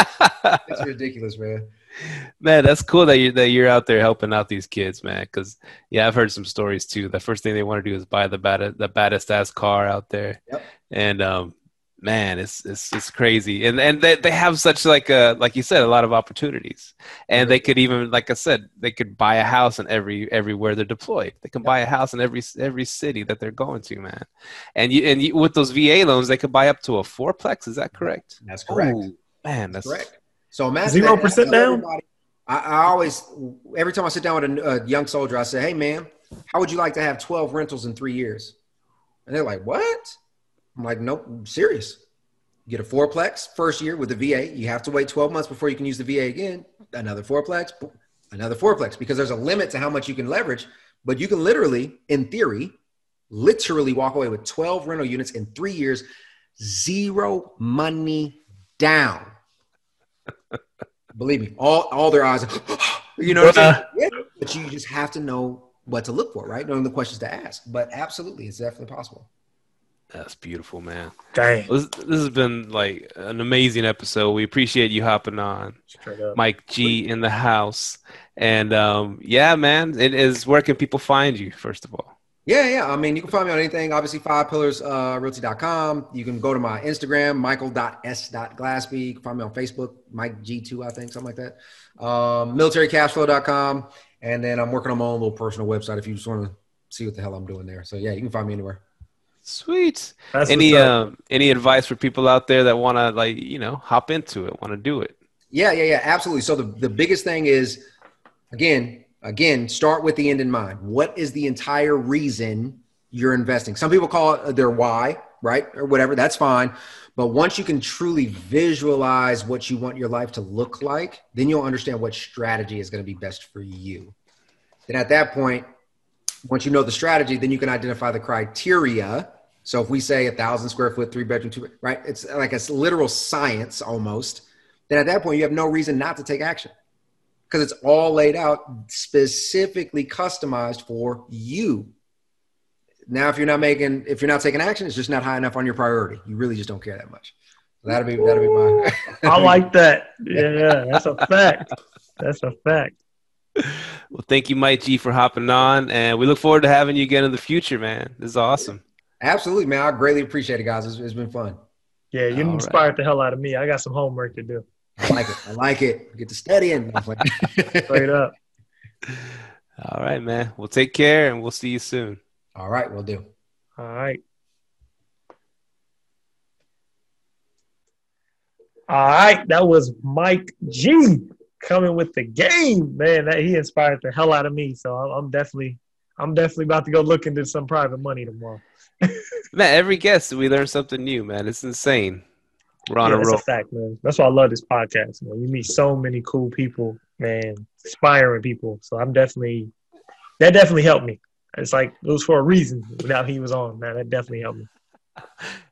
it's ridiculous, man. Man, that's cool that you that you're out there helping out these kids, man. Because yeah, I've heard some stories too. The first thing they want to do is buy the baddest the baddest ass car out there, Yep. and um, man, it's it's it's crazy. And and they they have such like a like you said a lot of opportunities, and they could even like I said they could buy a house in every everywhere they're deployed. They can buy a house in every every city that they're going to, man. And you and you, with those VA loans, they could buy up to a fourplex. Is that correct? That's correct. Ooh, man, that's correct. So imagine 0% that. Down? I, I always, every time I sit down with a, a young soldier, I say, "Hey, man, how would you like to have 12 rentals in three years?" And they're like, "What?" I'm like, "Nope, I'm serious. You get a fourplex first year with the VA. You have to wait 12 months before you can use the VA again. Another fourplex, another fourplex, because there's a limit to how much you can leverage. But you can literally, in theory, literally walk away with 12 rental units in three years, zero money down. Believe me, all all their eyes, you know what I'm saying? Yeah, but you just have to know what to look for, right? Knowing the questions to ask. But absolutely, it's definitely possible. That's beautiful, man. Dang. This, this has been like an amazing episode. We appreciate you hopping on. Mike G in the house. And um, yeah, man, it is where can people find you, first of all? Yeah, yeah. I mean, you can find me on anything. Obviously, five pillars uh, realty.com. You can go to my Instagram, michael.s.glassby. You can find me on Facebook, Mike G2, I think, something like that. Um, militarycashflow.com. And then I'm working on my own little personal website if you just want to see what the hell I'm doing there. So yeah, you can find me anywhere. Sweet. That's any um, any advice for people out there that want to like you know hop into it, want to do it? Yeah, yeah, yeah, absolutely. So the, the biggest thing is, again, again, start with the end in mind. What is the entire reason you're investing? Some people call it their why, right? Or whatever, that's fine. But once you can truly visualize what you want your life to look like, then you'll understand what strategy is going to be best for you. Then at that point, once you know the strategy, then you can identify the criteria. So if we say a thousand square foot, three bedroom, two, right? It's like a literal science almost. Then at that point, you have no reason not to take action because it's all laid out specifically customized for you. Now, if you're not making, if you're not taking action, it's just not high enough on your priority. You really just don't care that much. That'll be that'll be my. I like that. Yeah, that's a fact. That's a fact. Well, thank you, Mike G, for hopping on, and we look forward to having you again in the future, man. This is awesome. Absolutely, man. I greatly appreciate it, guys. It's, it's been fun. Yeah, you All right. inspired the hell out of me. I got some homework to do. I like it. I like it. Get to studying. Straight up. All right, man. Well, take care, and we'll see you soon. All right, we'll do. All right. All right, that was Mike G coming with the game, man. That he inspired the hell out of me. So I'm, I'm definitely, I'm definitely about to go look into some private money tomorrow. Man, every guest we learn something new, man. It's insane. We're on yeah, a that's a fact, man. That's why I love this podcast. Man. You meet so many cool people, man, inspiring people. So I'm definitely, that definitely helped me. It's like it was for a reason. Without he was on, man, that definitely helped me.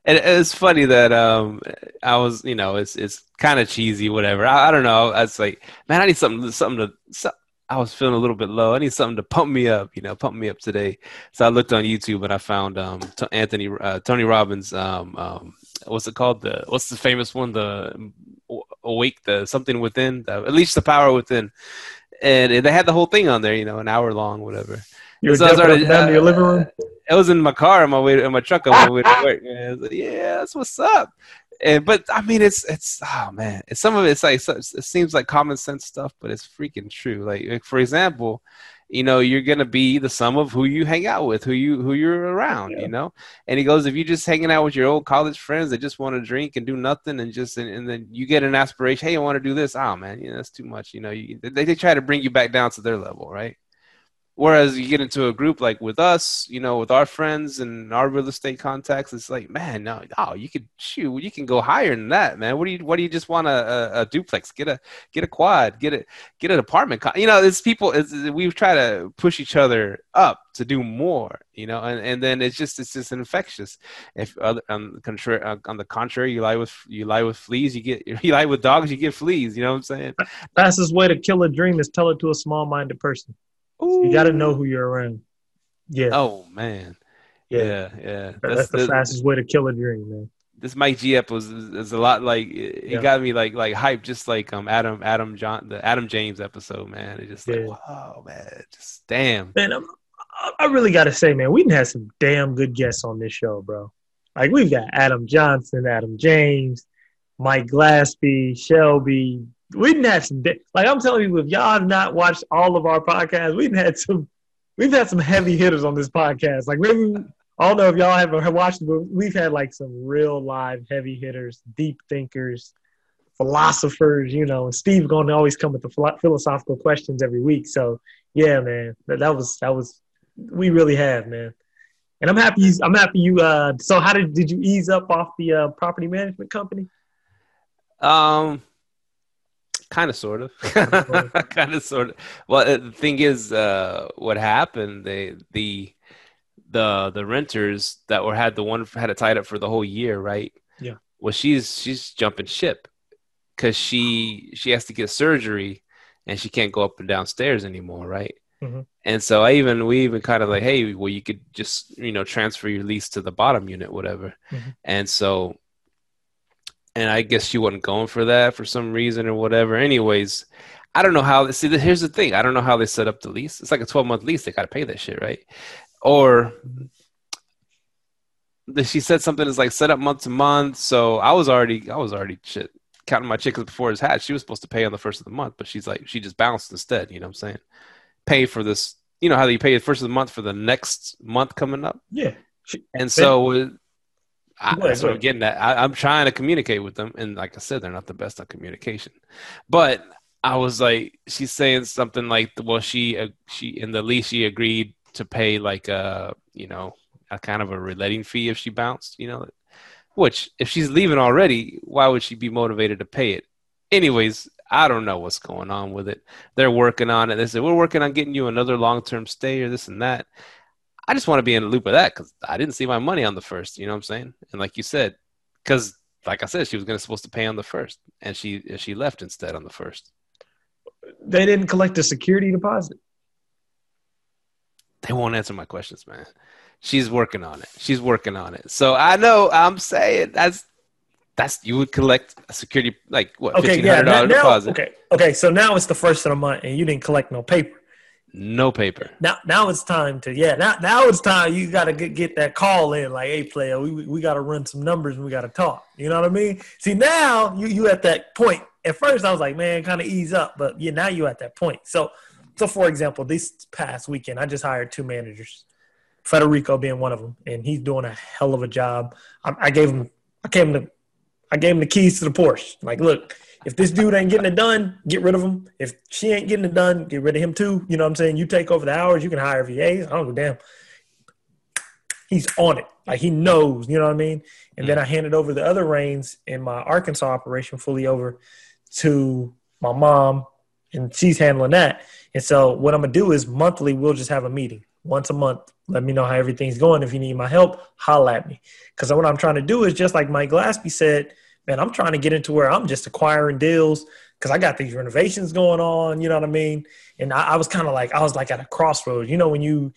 And it's funny that um I was, you know, it's it's kind of cheesy, whatever. I, I don't know. I was like, man, I need something, something to. I was feeling a little bit low. I need something to pump me up, you know, pump me up today. So I looked on YouTube and I found um T- Anthony uh, Tony Robbins um um what's it called the what's the famous one the awake the something within the, at least the power within, and, and they had the whole thing on there, you know, an hour long, whatever. You were So I started, down to your uh, living room. it was in my car on my way to, in my truck on my way to work. I like, yeah, that's what's up. And but I mean, it's it's oh man, it's some of it's like it seems like common sense stuff, but it's freaking true. Like, like, for example, you know, you're gonna be the sum of who you hang out with, who you who you're around. Yeah. You know, and he goes, if you're just hanging out with your old college friends that just want to drink and do nothing, and just and, and then you get an aspiration, hey, I want to do this. Oh man, you know, that's too much. You know, you, they they try to bring you back down to their level, right? Whereas you get into a group like with us, you know, with our friends and our real estate contacts, it's like, man, no, oh, you could shoot, you can go higher than that, man. What do you, what do you just want a, a, a duplex? Get a, get a quad, get a, get an apartment. You know, it's people. It's, we try to push each other up to do more, you know, and, and then it's just, it's just infectious. If other, on the contrary, on the contrary, you lie with, you lie with fleas, you get, you lie with dogs, you get fleas. You know what I'm saying? Fastest way to kill a dream is tell it to a small minded person. You got to know who you're around. Yeah. Oh man, Yeah, Yeah, yeah. That- that's, the the- fastest way to kill a dream, man. this Mike G ep was is a lot like it, it got me like like hyped just like um Adam Adam John the Adam James episode man it just like Yeah. wow man just damn Man, I'm, I- really got to say, man, we didn't have some damn good guests on this show, bro. Like we've got Adam Johnson, Adam James, Mike Glaspie, Shelby. We didn't have some like I'm telling you, if y'all have not watched all of our podcasts, we've had some we've had some heavy hitters on this podcast. Like maybe I don't know if y'all haven't watched but we've had like some real live heavy hitters, deep thinkers, philosophers. You know, and Steve's going to always come with the philosophical questions every week. So yeah, man, that, that was that was we really have, man. And I'm happy. You, I'm happy you. Uh, so how did did you ease up off the uh, property management company? um kind of sort of kind of sort of well uh, the thing is uh what happened they the the the renters that were had the one had it tied up for the whole year right Yeah. well she's she's jumping ship because she she has to get surgery and she can't go up and downstairs anymore right Mhm. and so i even we even kind of like hey well you could just you know transfer your lease to the bottom unit whatever Mhm. and so and i guess she wasn't going for that for some reason or whatever anyways i don't know how see here's the thing i don't know how they set up the lease it's like a 12 month lease they got to pay that shit right or she said something is like set up month to month. So I was already I was already shit counting my chickens before his hat. She was supposed to pay on the first of the month, but she's like she just bounced instead. You know what I'm saying? Pay for this. You know how you pay the first of the month for the next month coming up. Yeah. And so I, that's what I'm getting at. I, I'm trying to communicate with them, and like I said, they're not the best on communication. But I was like, she's saying something like, "Well, she uh, she in the lease she agreed to pay like a you know a kind of a reletting fee if she bounced, you know." Which, if she's leaving already, why would she be motivated to pay it? Anyways, I don't know what's going on with it. They're working on it. They said, We're working on getting you another long term stay or this and that. I just want to be in a loop of that because I didn't see my money on the first. You know what I'm saying? And like you said, because like I said, she was going to supposed to pay on the first, and she she left instead on the first. They didn't collect a security deposit. They won't answer my questions, man. She's working on it. She's working on it. So I know I'm saying that's that's you would collect a security like what Okay, fifteen yeah. hundred dollar now- deposit, okay, okay. So now it's the first of the month, and you didn't collect no paper. No paper. Now, now it's time to yeah. Now, now it's time. You got to get, get that call in. Like, hey, player, we we, got to run some numbers and we got to talk. You know what I mean? See, now you you at that point. At first, I was like, man, kind of ease up, but yeah, now you at that point. So, so for example, this past weekend, I just hired two managers, Federico being one of them, and he's doing a hell of a job. I, I gave him, I gave him the, I gave him the keys to the Porsche. Like, look, if this dude ain't getting it done, get rid of him. If she ain't getting it done, get rid of him too. You know what I'm saying? You take over the hours, you can hire VAs. I don't give a damn. He's on it. Like he knows, you know what I mean? And then mm. I handed over the other reins in my Arkansas operation fully over to my mom, and she's handling that. And so what I'm gonna do is monthly we'll just have a meeting once a month. Let me know how everything's going. If you need my help, holla at me. Because what I'm trying to do is just like Mike Glaspie said, man, I'm trying to get into where I'm just acquiring deals because I got these renovations going on. You know what I mean? And I, I was kind of like, I was like at a crossroads. You know, when you,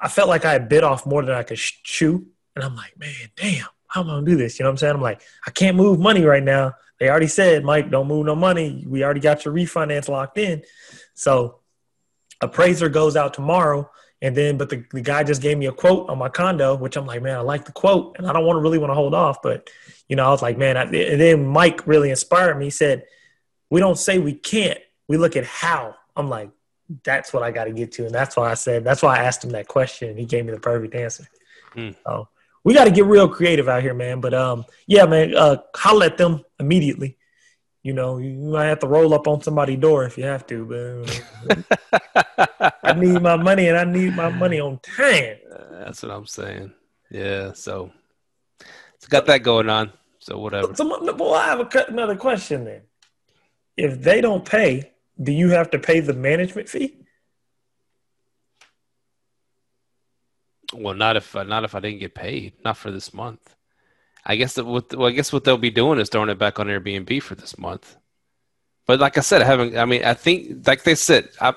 I felt like I had bit off more than I could chew, and I'm like, man, damn, how am I gonna do this? You know what I'm saying? I'm like, I can't move money right now. They already said, Mike, don't move no money. We already got your refinance locked in. So appraiser goes out tomorrow. And then, but the, the guy just gave me a quote on my condo, which I'm like, man, I like the quote and I don't want to really want to hold off. But, you know, I was like, man, I, and then Mike really inspired me. He said, we don't say we can't, we look at how. I'm like, that's what I got to get to. And that's why I said, that's why I asked him that question. He gave me the perfect answer. Hmm. So we got to get real creative out here, man. But um, yeah, man, uh, holler at them immediately. You know, you might have to roll up on somebody's door if you have to, but uh, I need my money and I need my money on time. Uh, that's what I'm saying. Yeah. So, it's got that going on. So whatever. So, well, I have a, another question then. If they don't pay, do you have to pay the management fee? Well, not if not if I didn't get paid. Not for this month. I guess that what well, I guess what they'll be doing is throwing it back on Airbnb for this month. But like I said, I haven't. I mean, I think like they said, I'm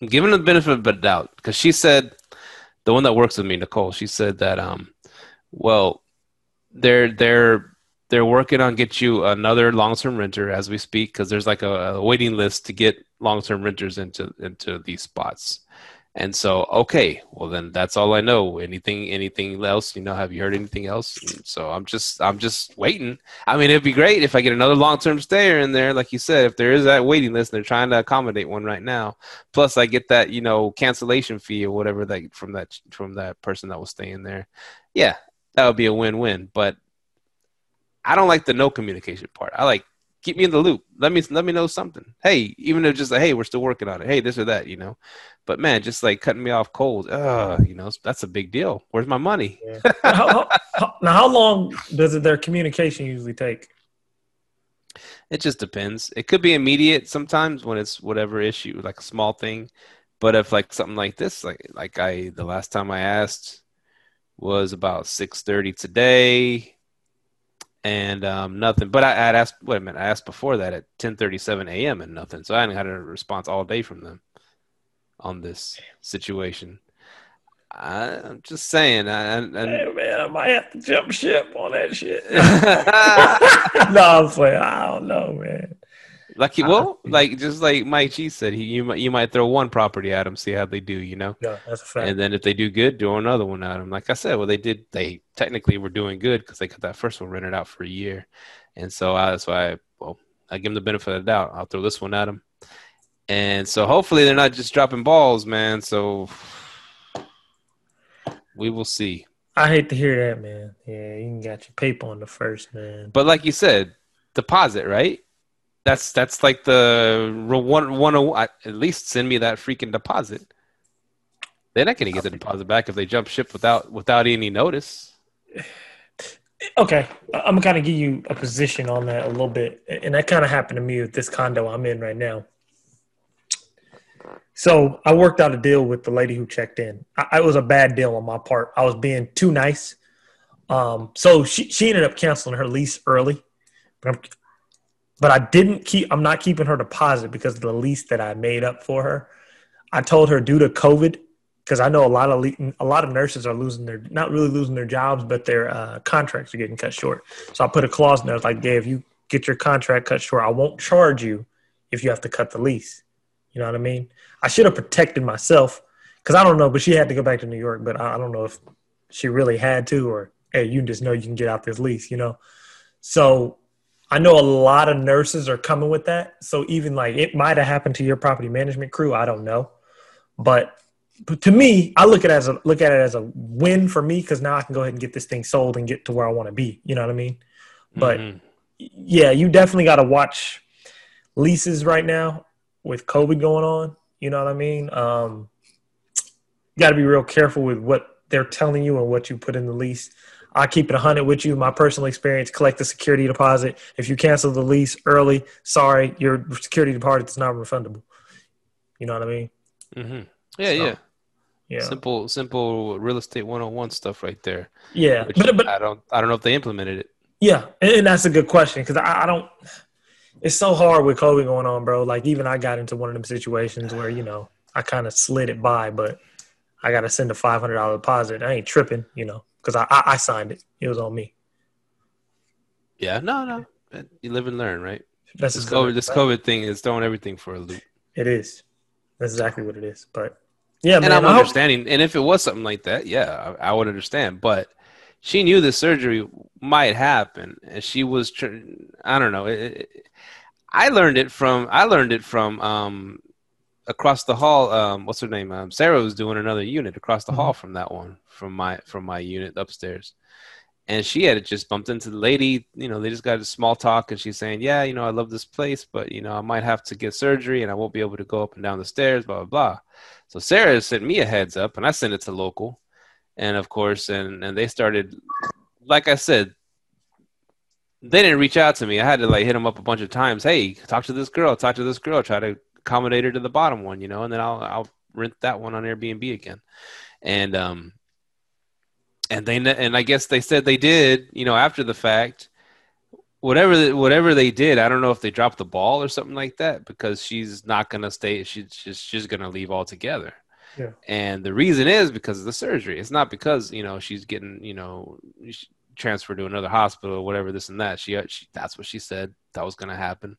giving them the benefit of the doubt because she said the one that works with me, Nicole, she said that um, well, they're they're they're working on get you another long-term renter as we speak because there's like a, a, waiting list to get long-term renters into into these spots and so okay well then that's all i know. Anything anything else? You know have you heard anything else? So i'm just i'm just waiting. I mean it'd be great if i get another long-term stayer in there like you said if there is that waiting list and they're trying to accommodate one right now. Plus i get that you know cancellation fee or whatever that from that from that person that was staying there. Yeah that would be a win-win but I don't like the no communication part. I like keep me in the loop. Let me let me know something. Hey, even if just like, hey, we're still working on it. Hey, this or that, you know. But man, just like cutting me off cold, uh, you know, that's a big deal. Where's my money? Yeah. how, how, now, how long does it, their communication usually take? It just depends. It could be immediate sometimes when it's whatever issue, like a small thing. But if like something like this, like like I the last time I asked was about six thirty today and um, nothing. But I had asked. Wait a minute. I asked before that at 10:37 a.m. and nothing. So I hadn't had a response all day from them on this situation. I, am just saying. I, I, hey, man, I might have to jump ship on that shit. no, I'm playing. I don't know, man. Like he, uh, well, like just like Mike G said, he you might you might throw one property at them, see how they do, you know. Yeah, that's a fact. And then if they do good, do another one at them. Like I said, well, they did. They technically were doing good because they got that first one rented out for a year, and so I, that's why I, well I give them the benefit of the doubt. I'll throw this one at them, and so hopefully they're not just dropping balls, man. So we will see. I hate to hear that, man. Yeah, you can got your paper on the first, man. But like you said, deposit, right? That's that's like the one one oh, at least send me that freaking deposit. They're not going to get the deposit back if they jump ship without without any notice. Okay, I'm gonna give you a position on that a little bit, and that kind of happened to me with this condo I'm in right now. So I worked out a deal with the lady who checked in. I, it was a bad deal on my part. I was being too nice. Um, so she she ended up canceling her lease early. But I'm but I didn't keep. I'm not keeping her deposit because of the lease that I made up for her. I told her due to COVID, because I know a lot of a lot of nurses are losing their not really losing their jobs, but their uh, contracts are getting cut short. So I put a clause in there like, "Yeah, if you get your contract cut short, I won't charge you if you have to cut the lease." You know what I mean? I should have protected myself because I don't know, but she had to go back to New York. But I don't know if she really had to, or hey, you just know you can get out this lease, you know. So I know a lot of nurses are coming with that. So even like it might have happened to your property management crew. I don't know, but, but to me, I look at it as a look at it as a win for me because now I can go ahead and get this thing sold and get to where I want to be. You know what I mean? But mm-hmm. yeah, you definitely got to watch leases right now with COVID going on. You know what I mean? Um, you got to be real careful with what they're telling you and what you put in the lease. I keep it 100 with you. My personal experience, collect the security deposit. If you cancel the lease early, sorry, your security deposit is not refundable. You know what I mean? Mm-hmm. Yeah, so, yeah. Yeah. Simple, simple real estate 101 stuff right there. Yeah. But, but I don't, I don't know if they implemented it. Yeah. And, and that's a good question because I, I don't, it's so hard with COVID going on, bro. Like even I got into one of them situations where, you know, I kind of slid it by, but I got to send a $500 deposit. I ain't tripping, you know because I, I, I signed it. It was on me. Yeah, no, no. You live and learn, right? That's this COVID. This COVID thing is throwing everything for a loop. It is. That's exactly what it is. But yeah, and man, I'm understanding. And if it was something like that, yeah, I, I, would understand. But she knew the surgery might happen, and she was. I don't know. It, it, I learned it from. I learned it from um, across the hall. Um, what's her name? Um, Sarah was doing another unit across the mm-hmm. hall from that one from my from my unit upstairs, and she had just bumped into the lady. You know, they just got a small talk, and she's saying, "Yeah, you know, I love this place, but you know, I might have to get surgery, and I won't be able to go up and down the stairs." Blah blah blah. So Sarah sent me a heads up, and I sent it to local, and of course, and and they started, like I said, they didn't reach out to me. I had to like hit them up a bunch of times. Hey, talk to this girl. Talk to this girl. Try to accommodate her to the bottom one, you know, and then I'll I'll rent that one on Airbnb again. And um, and they and I guess they said they did, you know, after the fact. Whatever whatever they did, I don't know if they dropped the ball or something like that because she's not gonna stay. She's just she's gonna leave altogether. Yeah. And the reason is because of the surgery. It's not because you know she's getting you know transferred to another hospital or whatever this and that. She, she that's what she said that was going to happen.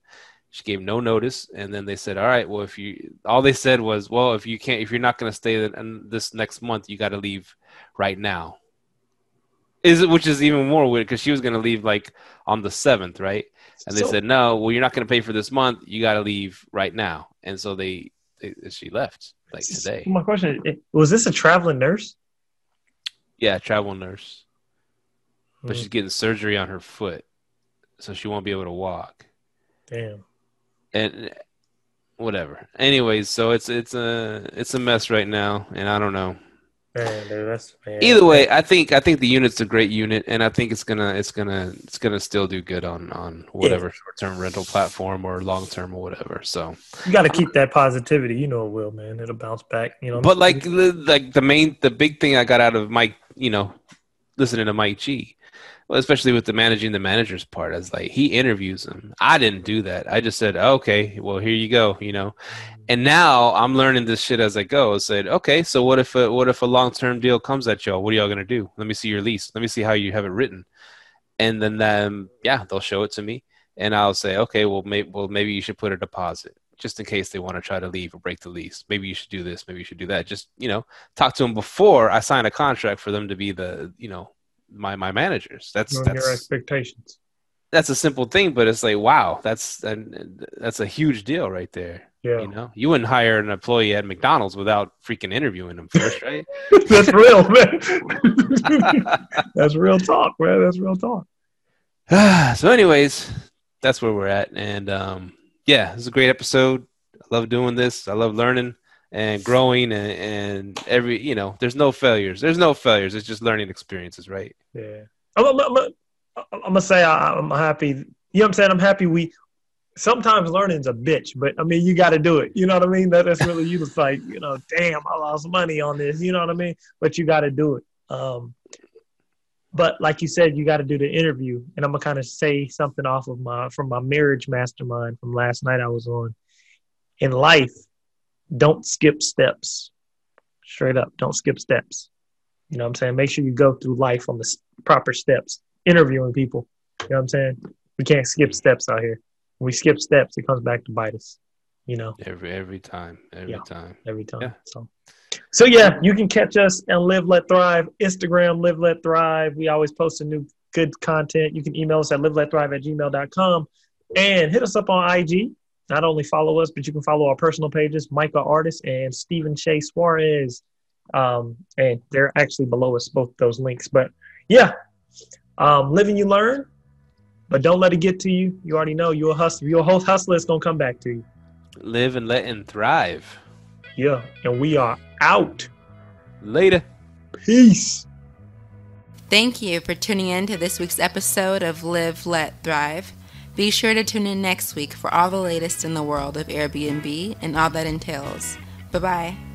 She gave no notice, and then they said, "All right, well, if you all they said was, well, if you can't, if you're not going to stay in this next month, you got to leave right now." Is which is even more weird because she was going to leave like on the seventh, right? And they so, said, "No, well, you're not going to pay for this month. You got to leave right now." And so they, they she left like today. My question is, was this a traveling nurse? Yeah, travel nurse. But Mm. she's getting surgery on her foot, so she won't be able to walk. Damn. And whatever. Anyways, so it's it's a it's a mess right now, and I don't know. Man, dude, man. Either way, I think I think the unit's a great unit, and I think it's gonna it's gonna it's gonna still do good on on whatever short term rental platform or long term or whatever. So you got to keep that positivity. You know it will, man. It'll bounce back. You know. But like the, like the main the big thing I got out of Mike, you know, listening to Mike G, well, especially with the managing the managers part, as like he interviews them. I didn't do that. I just said, okay, well here you go, you know. And now I'm learning this shit as I go. I said, okay, so what if a, what if a long term deal comes at y'all? What are y'all gonna do? Let me see your lease. Let me see how you have it written. And then um, yeah, they'll show it to me, and I'll say, okay, well, well maybe you should put a deposit just in case they want to try to leave or break the lease. Maybe you should do this. Maybe you should do that. Just you know, talk to them before I sign a contract for them to be the you know my my managers. That's Knowing that's your expectations. that's a simple thing, but it's like wow, that's that's a huge deal right there. Yeah, You know, you wouldn't hire an employee at McDonald's without freaking interviewing them first, right? that's real, man. that's real talk, man. That's real talk. so, anyways, that's where we're at, and um, yeah, it's a great episode. I love doing this. I love learning and growing, and, and every you know, there's no failures. There's no failures. It's just learning experiences, right? Yeah, I'm, I'm, I'm, gonna say I, I'm happy. You know what I'm saying? I'm happy we. Sometimes learning's a bitch, but I mean, you got to do it. You know what I mean? That, that's really you. It's like, you know, damn, I lost money on this. You know what I mean? But you got to do it. Um, but like you said, you got to do the interview, and I'm gonna kind of say something off of my from my marriage mastermind from last night I was on. In life, don't skip steps. Straight up, don't skip steps. You know what I'm saying? Make sure you go through life on the proper steps. Interviewing people. You know what I'm saying? We can't skip steps out here. When we skip steps, it comes back to bite us. You know, Every every time, every Yeah. time. every time. Yeah. So, so yeah, you can catch us and Live Let Thrive Instagram. Live Let Thrive. We always post a new good content. You can email us at live let thrive at gmail.com and hit us up on IG. Not only follow us, but you can follow our personal pages, Micah Artist and Stephen Shea Suarez. Um, and they're actually below us, both those links. But yeah, um, live and you learn, but don't let it get to you. You already know you're a hustler. You're a whole hustler. It's gonna come back to you. Live and let and thrive. Yeah, and we are out. Later. Peace. Thank you for tuning in to this week's episode of Live, Let, Thrive. Be sure to tune in next week for all the latest in the world of Airbnb and all that entails. Bye bye.